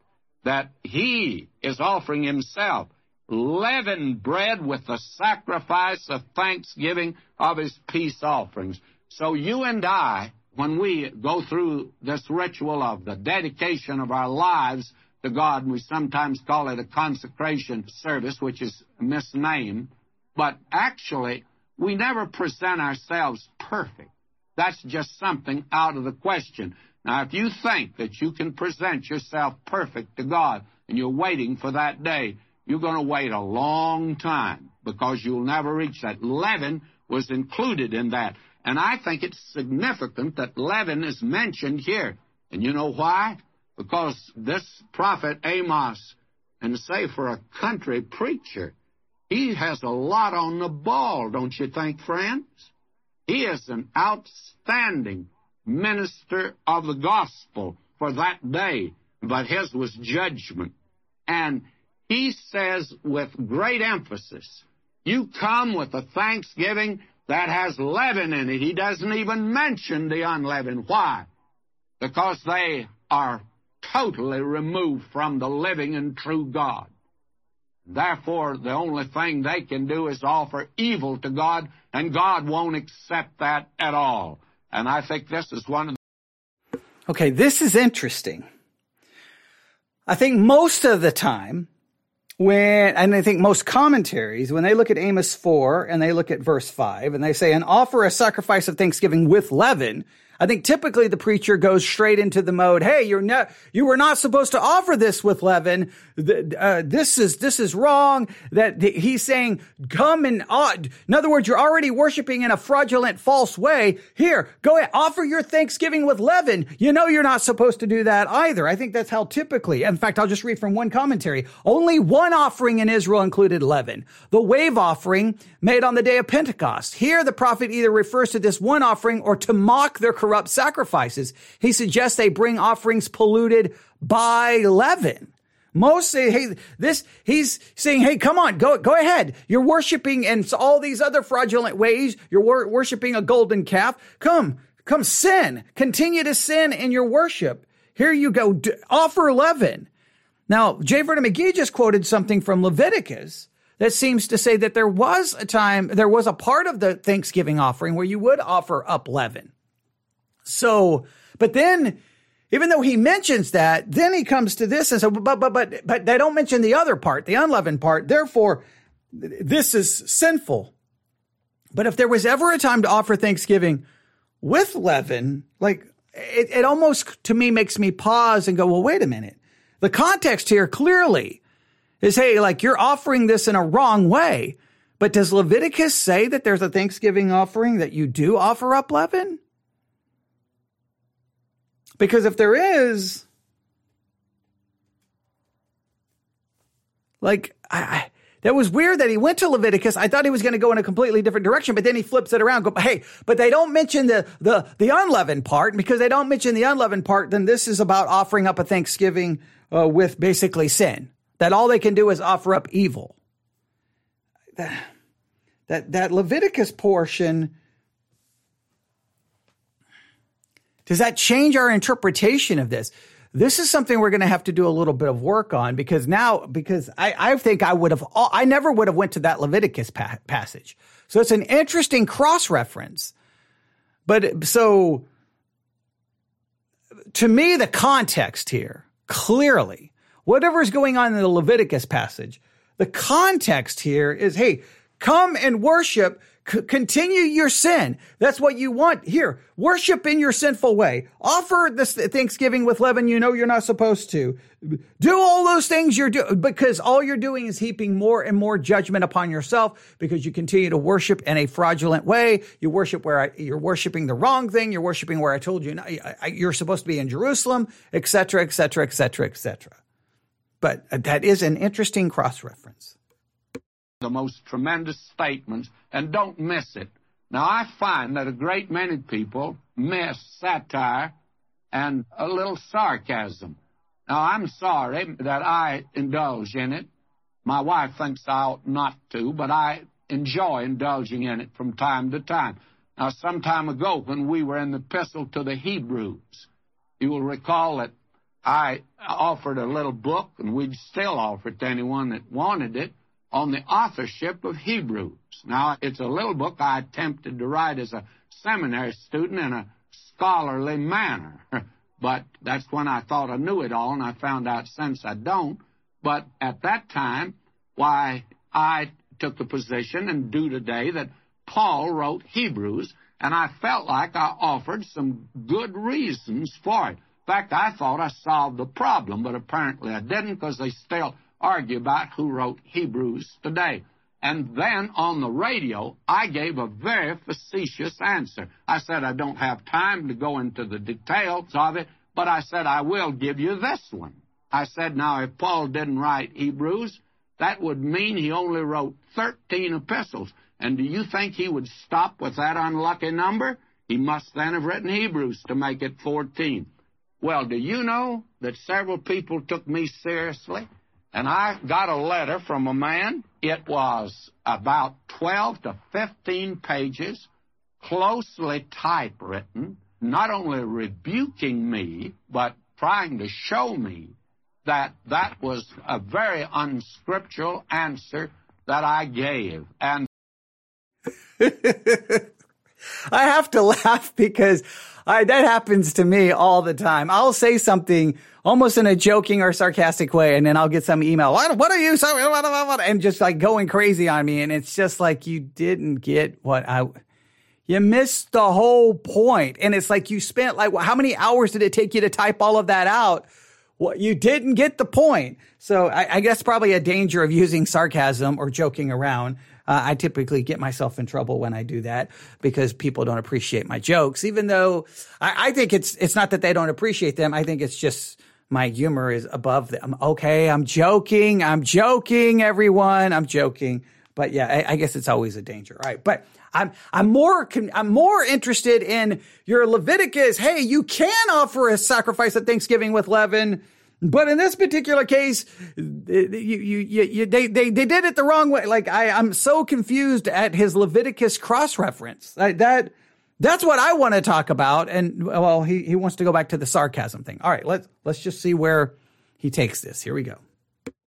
that he is offering himself leavened bread with the sacrifice of thanksgiving of his peace offerings. So you and I, when we go through this ritual of the dedication of our lives to God, we sometimes call it a consecration service, which is misnamed, but actually, we never present ourselves perfect. That's just something out of the question. Now, if you think that you can present yourself perfect to God and you're waiting for that day, you're going to wait a long time because you'll never reach that. Leaven was included in that. And I think it's significant that leaven is mentioned here. And you know why? Because this prophet Amos, and say for a country preacher, he has a lot on the ball, don't you think, friends? He is an outstanding minister of the gospel for that day, but his was judgment. And he says with great emphasis, you come with a thanksgiving that has leaven in it. He doesn't even mention the unleavened. Why? Because they are totally removed from the living and true God. Therefore, the only thing they can do is offer evil to God, and God won't accept that at all. And I think this is one of the. Okay, this is interesting. I think most of the time, when, and I think most commentaries, when they look at Amos 4 and they look at verse 5 and they say, and offer a sacrifice of thanksgiving with leaven, I think typically the preacher goes straight into the mode, hey, you're not, you were not supposed to offer this with leaven. Uh, this is, this is wrong. That he's saying, come and, uh, in other words, you're already worshiping in a fraudulent, false way. Here, go ahead, offer your thanksgiving with leaven. You know you're not supposed to do that either. I think that's how typically, in fact, I'll just read from one commentary. Only one offering in Israel included leaven. The wave offering made on the day of Pentecost. Here, the prophet either refers to this one offering or to mock their corrupt sacrifices. He suggests they bring offerings polluted by leaven. Most say, hey, this, he's saying, hey, come on, go, go ahead. You're worshiping in all these other fraudulent ways. You're wor- worshiping a golden calf. Come, come sin. Continue to sin in your worship. Here you go. D- offer leaven. Now, J. Vernon McGee just quoted something from Leviticus that seems to say that there was a time, there was a part of the Thanksgiving offering where you would offer up leaven. So, but then, even though he mentions that, then he comes to this and says, but, but, but, but they don't mention the other part, the unleavened part. Therefore, this is sinful. But if there was ever a time to offer Thanksgiving with leaven, like it, it almost to me makes me pause and go, well, wait a minute. The context here clearly is, hey, like you're offering this in a wrong way. But does Leviticus say that there's a Thanksgiving offering that you do offer up leaven? Because if there is, like, I, I, that was weird that he went to Leviticus. I thought he was going to go in a completely different direction, but then he flips it around. Go, hey, but they don't mention the the the unleavened part because they don't mention the unleavened part. Then this is about offering up a Thanksgiving uh, with basically sin. That all they can do is offer up evil. That that, that Leviticus portion Does that change our interpretation of this? This is something we're going to have to do a little bit of work on because now, because I, I think I would have, I never would have went to that Leviticus pa- passage. So it's an interesting cross reference. But so to me, the context here clearly, whatever is going on in the Leviticus passage, the context here is, hey, come and worship C- continue your sin. That's what you want here. Worship in your sinful way. Offer this Thanksgiving with leaven you know you're not supposed to. Do all those things you're doing because all you're doing is heaping more and more judgment upon yourself because you continue to worship in a fraudulent way. You worship where I, you're worshiping the wrong thing. You're worshiping where I told you you're supposed to be in Jerusalem, etc., etc., etc., etc. But uh, that is an interesting cross reference the most tremendous statements, and don't miss it. Now, I find that a great many people miss satire and a little sarcasm. Now, I'm sorry that I indulge in it. My wife thinks I ought not to, but I enjoy indulging in it from time to time. Now, some time ago, when we were in the epistle to the Hebrews, you will recall that I offered a little book, and we'd still offer it to anyone that wanted it, on the authorship of Hebrews. Now, it's a little book I attempted to write as a seminary student in a scholarly manner, but that's when I thought I knew it all, and I found out since I don't. But at that time, why, I took the position and do today that Paul wrote Hebrews, and I felt like I offered some good reasons for it. In fact, I thought I solved the problem, but apparently I didn't because they still argue about who wrote Hebrews today. And then on the radio, I gave a very facetious answer. I said, I don't have time to go into the details of it, but I said, I will give you this one. I said, now, if Paul didn't write Hebrews, that would mean he only wrote 13 epistles. And do you think he would stop with that unlucky number? He must then have written Hebrews to make it 14. Well, do you know that several people took me seriously? And I got a letter from a man. It was about 12 to 15 pages, closely typewritten, not only rebuking me, but trying to show me that that was a very unscriptural answer that I gave. And I have to laugh because I, that happens to me all the time. I'll say something almost in a joking or sarcastic way, and then I'll get some email. What, what are you? And just like going crazy on me, and it's just like you didn't get what I. You missed the whole point, and it's like you spent like how many hours did it take you to type all of that out? Well, you didn't get the point. So I, I guess probably a danger of using sarcasm or joking around. Uh, I typically get myself in trouble when I do that because people don't appreciate my jokes, even though I, I think it's, it's not that they don't appreciate them. I think it's just my humor is above them. Okay. I'm joking. I'm joking, everyone. I'm joking. But yeah, I, I guess it's always a danger. right? But I'm, I'm more, I'm more interested in your Leviticus. Hey, you can offer a sacrifice at Thanksgiving with leaven but in this particular case, you, you, you, they, they, they did it the wrong way. Like I, I'm so confused at his Leviticus cross reference. Like that, that's what I want to talk about. And well, he, he wants to go back to the sarcasm thing. All right, let's, let's just see where he takes this. Here we go.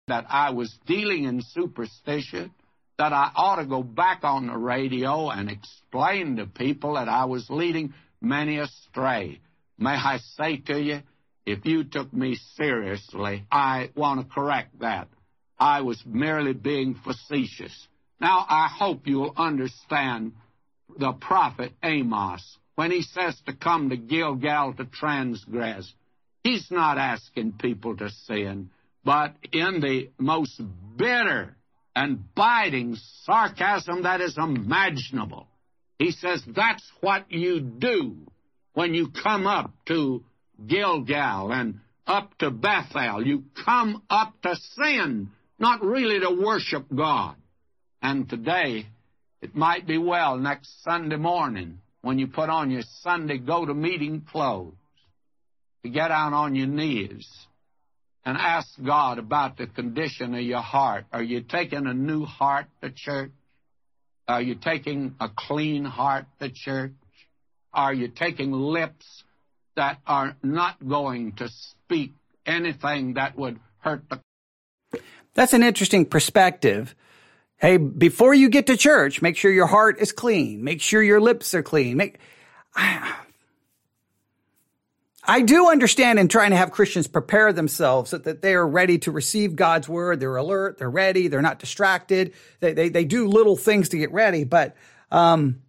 That I was dealing in superstition, that I ought to go back on the radio and explain to people that I was leading many astray. May I say to you, if you took me seriously, I want to correct that. I was merely being facetious. Now, I hope you'll understand the prophet Amos when he says to come to Gilgal to transgress. He's not asking people to sin, but in the most bitter and biting sarcasm that is imaginable. He says that's what you do when you come up to Gilgal and up to Bethel. You come up to sin, not really to worship God. And today, it might be well next Sunday morning when you put on your Sunday go to meeting clothes to get out on your knees and ask God about the condition of your heart. Are you taking a new heart to church? Are you taking a clean heart to church? Are you taking lips that are not going to speak anything that would hurt the. That's an interesting perspective. Hey, before you get to church, make sure your heart is clean. Make sure your lips are clean. Make, I, I do understand in trying to have Christians prepare themselves so that they are ready to receive God's word. They're alert. They're ready. They're not distracted. They, they, they do little things to get ready. But, um,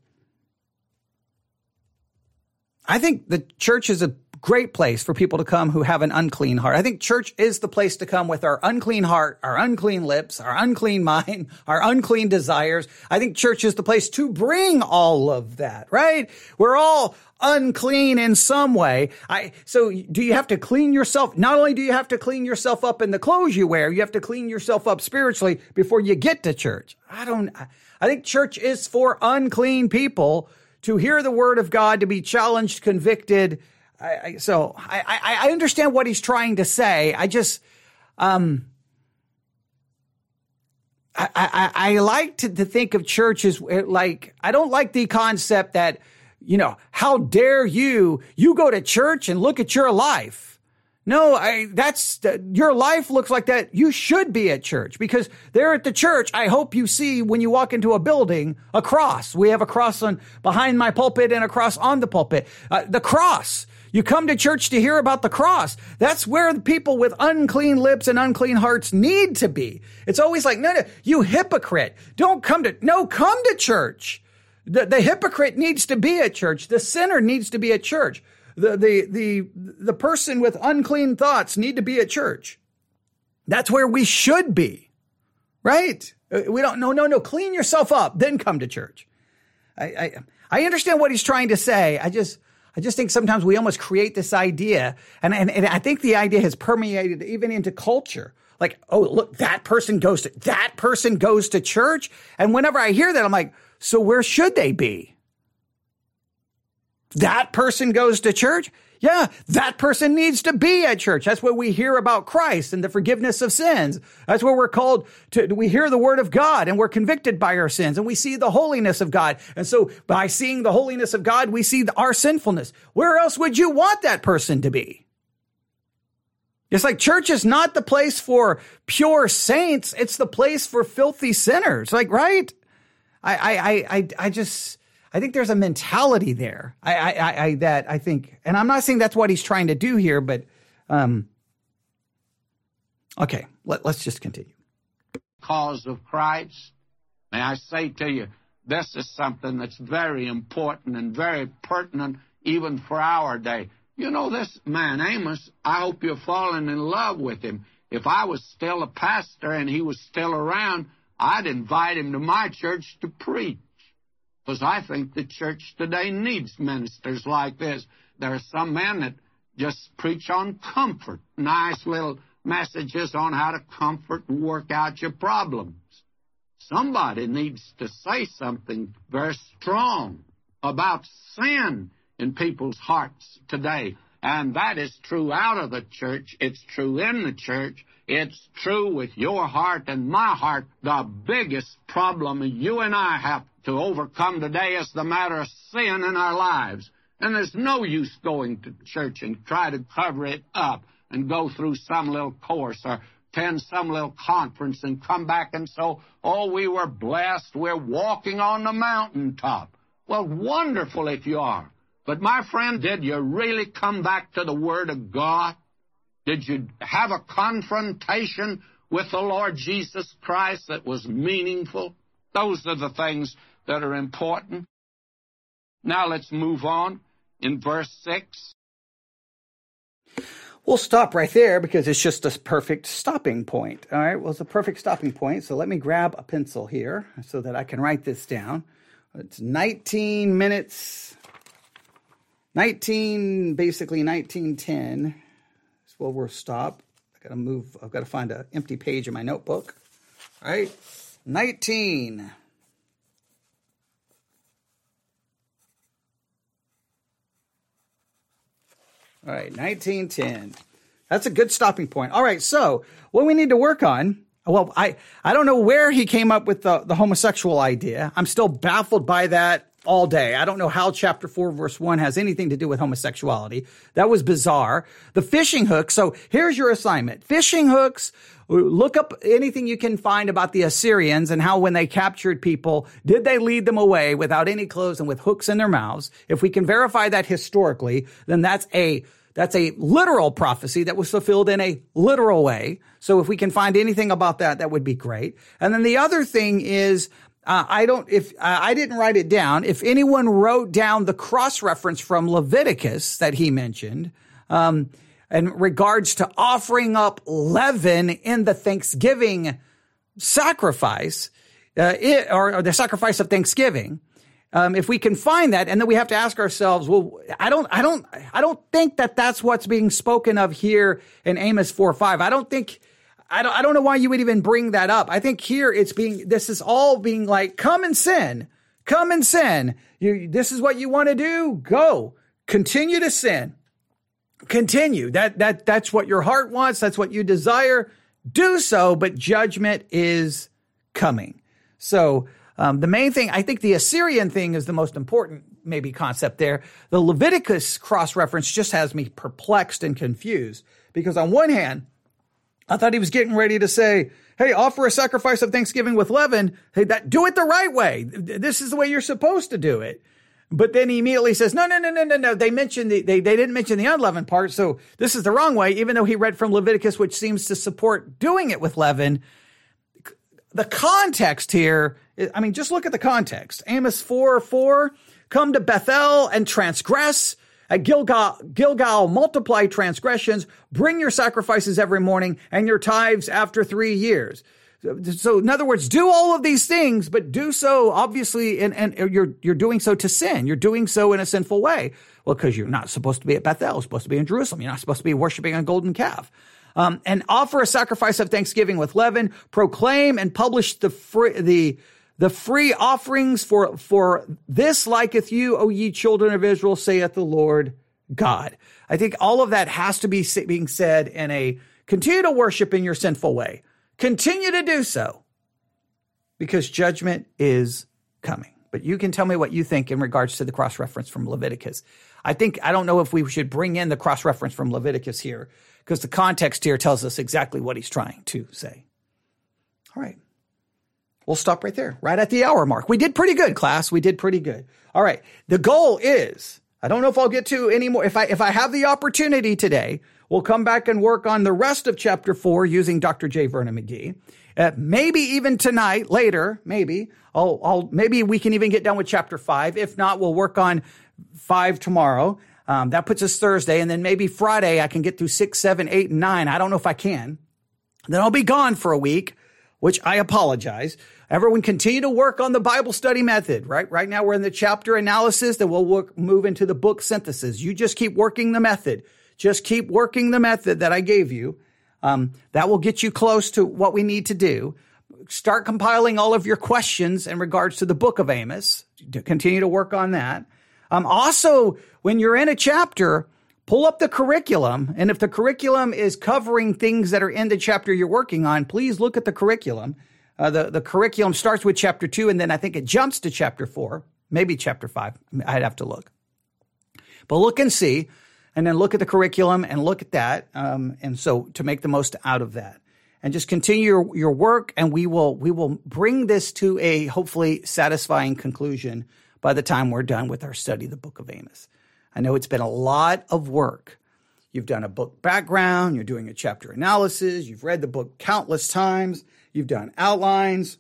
I think the church is a great place for people to come who have an unclean heart. I think church is the place to come with our unclean heart, our unclean lips, our unclean mind, our unclean desires. I think church is the place to bring all of that, right? We're all unclean in some way. I, so do you have to clean yourself? Not only do you have to clean yourself up in the clothes you wear, you have to clean yourself up spiritually before you get to church. I don't, I think church is for unclean people to hear the word of God, to be challenged, convicted. I, I, so I, I, understand what he's trying to say. I just, um, I, I, I like to, to think of church as like, I don't like the concept that, you know, how dare you, you go to church and look at your life. No, I, that's, your life looks like that. You should be at church because there at the church, I hope you see when you walk into a building, a cross. We have a cross on behind my pulpit and a cross on the pulpit. Uh, the cross. You come to church to hear about the cross. That's where the people with unclean lips and unclean hearts need to be. It's always like, no, no, you hypocrite. Don't come to, no, come to church. The, the hypocrite needs to be at church. The sinner needs to be at church the, the, the, the person with unclean thoughts need to be at church. That's where we should be, right? Uh, we don't, no, no, no, clean yourself up, then come to church. I, I, I understand what he's trying to say. I just, I just think sometimes we almost create this idea, and, and, and I think the idea has permeated even into culture. Like, oh, look, that person goes to, that person goes to church. And whenever I hear that, I'm like, so where should they be? that person goes to church. Yeah, that person needs to be at church. That's what we hear about Christ and the forgiveness of sins. That's where we're called to, we hear the word of God and we're convicted by our sins and we see the holiness of God. And so by seeing the holiness of God, we see our sinfulness. Where else would you want that person to be? It's like church is not the place for pure saints. It's the place for filthy sinners. Like, right? I, I, I, I just, I think there's a mentality there. I, I, I, that I think, and I'm not saying that's what he's trying to do here, but, um, okay, let, let's just continue. Cause of Christ. May I say to you, this is something that's very important and very pertinent even for our day. You know, this man, Amos, I hope you're falling in love with him. If I was still a pastor and he was still around, I'd invite him to my church to preach. Because I think the church today needs ministers like this. There are some men that just preach on comfort, nice little messages on how to comfort and work out your problems. Somebody needs to say something very strong about sin in people's hearts today. And that is true out of the church. It's true in the church. It's true with your heart and my heart. The biggest problem you and I have to overcome today is the matter of sin in our lives. And there's no use going to church and try to cover it up and go through some little course or attend some little conference and come back and so, oh, we were blessed. We're walking on the mountaintop. Well, wonderful if you are. But my friend, did you really come back to the Word of God? Did you have a confrontation with the Lord Jesus Christ that was meaningful? Those are the things that are important. Now let's move on in verse 6. We'll stop right there because it's just a perfect stopping point. All right, well, it's a perfect stopping point. So let me grab a pencil here so that I can write this down. It's 19 minutes, 19, basically 1910 is where we'll stop. I gotta move, I've got to find an empty page in my notebook. All right, 19. All right, 1910. That's a good stopping point. All right, so what we need to work on. Well, I, I don't know where he came up with the, the homosexual idea. I'm still baffled by that all day. I don't know how chapter 4 verse 1 has anything to do with homosexuality. That was bizarre. The fishing hook. So here's your assignment. Fishing hooks. Look up anything you can find about the Assyrians and how when they captured people, did they lead them away without any clothes and with hooks in their mouths? If we can verify that historically, then that's a that's a literal prophecy that was fulfilled in a literal way. So if we can find anything about that, that would be great. And then the other thing is uh, I don't, if uh, I didn't write it down, if anyone wrote down the cross reference from Leviticus that he mentioned, um, in regards to offering up leaven in the Thanksgiving sacrifice, uh, it, or, or, the sacrifice of Thanksgiving, um, if we can find that, and then we have to ask ourselves, well, I don't, I don't, I don't think that that's what's being spoken of here in Amos four five. I don't think I don't, I don't know why you would even bring that up. I think here it's being, this is all being like, come and sin, come and sin. You, this is what you want to do. Go continue to sin. Continue. That, that, that's what your heart wants. That's what you desire. Do so, but judgment is coming. So, um, the main thing, I think the Assyrian thing is the most important maybe concept there. The Leviticus cross reference just has me perplexed and confused because on one hand, I thought he was getting ready to say, Hey, offer a sacrifice of thanksgiving with leaven. Hey, that, do it the right way. This is the way you're supposed to do it. But then he immediately says, no, no, no, no, no, no. They mentioned the, they, they didn't mention the unleavened part. So this is the wrong way, even though he read from Leviticus, which seems to support doing it with leaven. The context here, I mean, just look at the context. Amos 4, 4, come to Bethel and transgress at Gilgal, Gilgal, multiply transgressions, bring your sacrifices every morning and your tithes after three years. So, in other words, do all of these things, but do so obviously, and, you're, you're doing so to sin. You're doing so in a sinful way. Well, because you're not supposed to be at Bethel, you're supposed to be in Jerusalem. You're not supposed to be worshiping a golden calf. Um, and offer a sacrifice of thanksgiving with leaven, proclaim and publish the free, the, the free offerings for, for this liketh you, O ye children of Israel, saith the Lord God. I think all of that has to be being said in a continue to worship in your sinful way. Continue to do so because judgment is coming. But you can tell me what you think in regards to the cross reference from Leviticus. I think, I don't know if we should bring in the cross reference from Leviticus here because the context here tells us exactly what he's trying to say. All right. We'll stop right there, right at the hour mark. We did pretty good, class. We did pretty good. All right. The goal is, I don't know if I'll get to any more. If I, if I have the opportunity today, we'll come back and work on the rest of chapter four using Dr. J. Vernon McGee. Uh, maybe even tonight, later, maybe I'll, I'll, maybe we can even get done with chapter five. If not, we'll work on five tomorrow. Um, that puts us Thursday, and then maybe Friday I can get through six, seven, eight, and nine. I don't know if I can. Then I'll be gone for a week, which I apologize. Everyone continue to work on the Bible study method, right? Right now we're in the chapter analysis, then we'll work, move into the book synthesis. You just keep working the method. Just keep working the method that I gave you. Um, that will get you close to what we need to do. Start compiling all of your questions in regards to the book of Amos. Continue to work on that. Um, also, when you're in a chapter, pull up the curriculum. And if the curriculum is covering things that are in the chapter you're working on, please look at the curriculum. Uh, the, the curriculum starts with chapter two, and then I think it jumps to chapter four, maybe chapter five. I'd have to look. But look and see and then look at the curriculum and look at that. Um, and so to make the most out of that and just continue your, your work and we will, we will bring this to a hopefully satisfying conclusion by the time we're done with our study, of the book of Amos. I know it's been a lot of work. You've done a book background, you're doing a chapter analysis, you've read the book countless times, you've done outlines,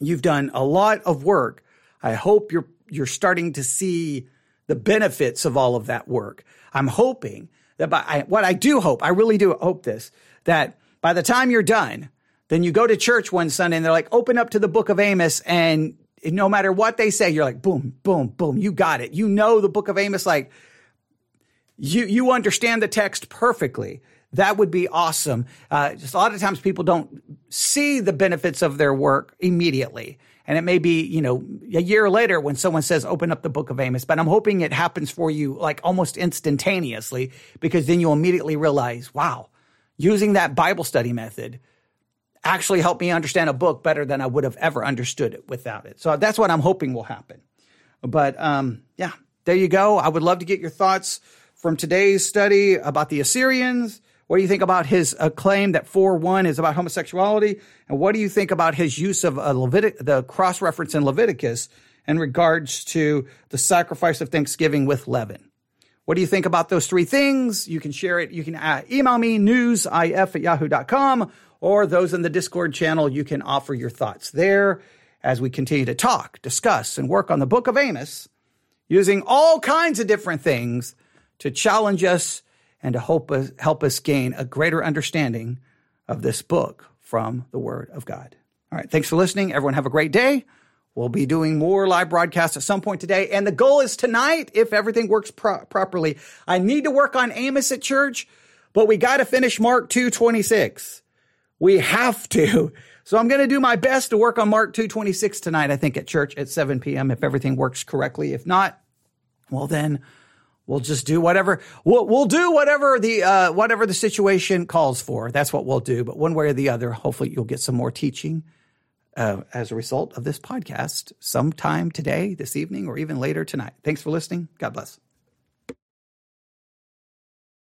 you've done a lot of work. I hope you're, you're starting to see the benefits of all of that work. I'm hoping that by I, what I do hope, I really do hope this, that by the time you're done, then you go to church one Sunday and they're like, open up to the book of Amos and no matter what they say, you're like, boom, boom, boom, you got it. You know the book of Amos, like you, you understand the text perfectly. That would be awesome. Uh, just a lot of times people don't see the benefits of their work immediately. And it may be, you know, a year later when someone says, open up the book of Amos, but I'm hoping it happens for you like almost instantaneously because then you'll immediately realize, wow, using that Bible study method actually helped me understand a book better than I would have ever understood it without it. So that's what I'm hoping will happen. But, um, yeah, there you go. I would love to get your thoughts from today's study about the Assyrians what do you think about his uh, claim that 4-1 is about homosexuality? And what do you think about his use of uh, Levitic- the cross reference in Leviticus in regards to the sacrifice of thanksgiving with leaven? What do you think about those three things? You can share it. You can uh, email me newsif at yahoo.com or those in the Discord channel. You can offer your thoughts there as we continue to talk, discuss, and work on the book of Amos using all kinds of different things to challenge us and to help us, help us gain a greater understanding of this book from the Word of God. All right. Thanks for listening. Everyone have a great day. We'll be doing more live broadcasts at some point today. And the goal is tonight, if everything works pro- properly, I need to work on Amos at church, but we got to finish Mark 226. We have to. So I'm going to do my best to work on Mark 226 tonight, I think at church at 7 p.m. if everything works correctly. If not, well, then We'll just do whatever we'll, we'll do whatever the uh, whatever the situation calls for. That's what we'll do. But one way or the other, hopefully you'll get some more teaching uh, as a result of this podcast sometime today, this evening, or even later tonight. Thanks for listening. God bless.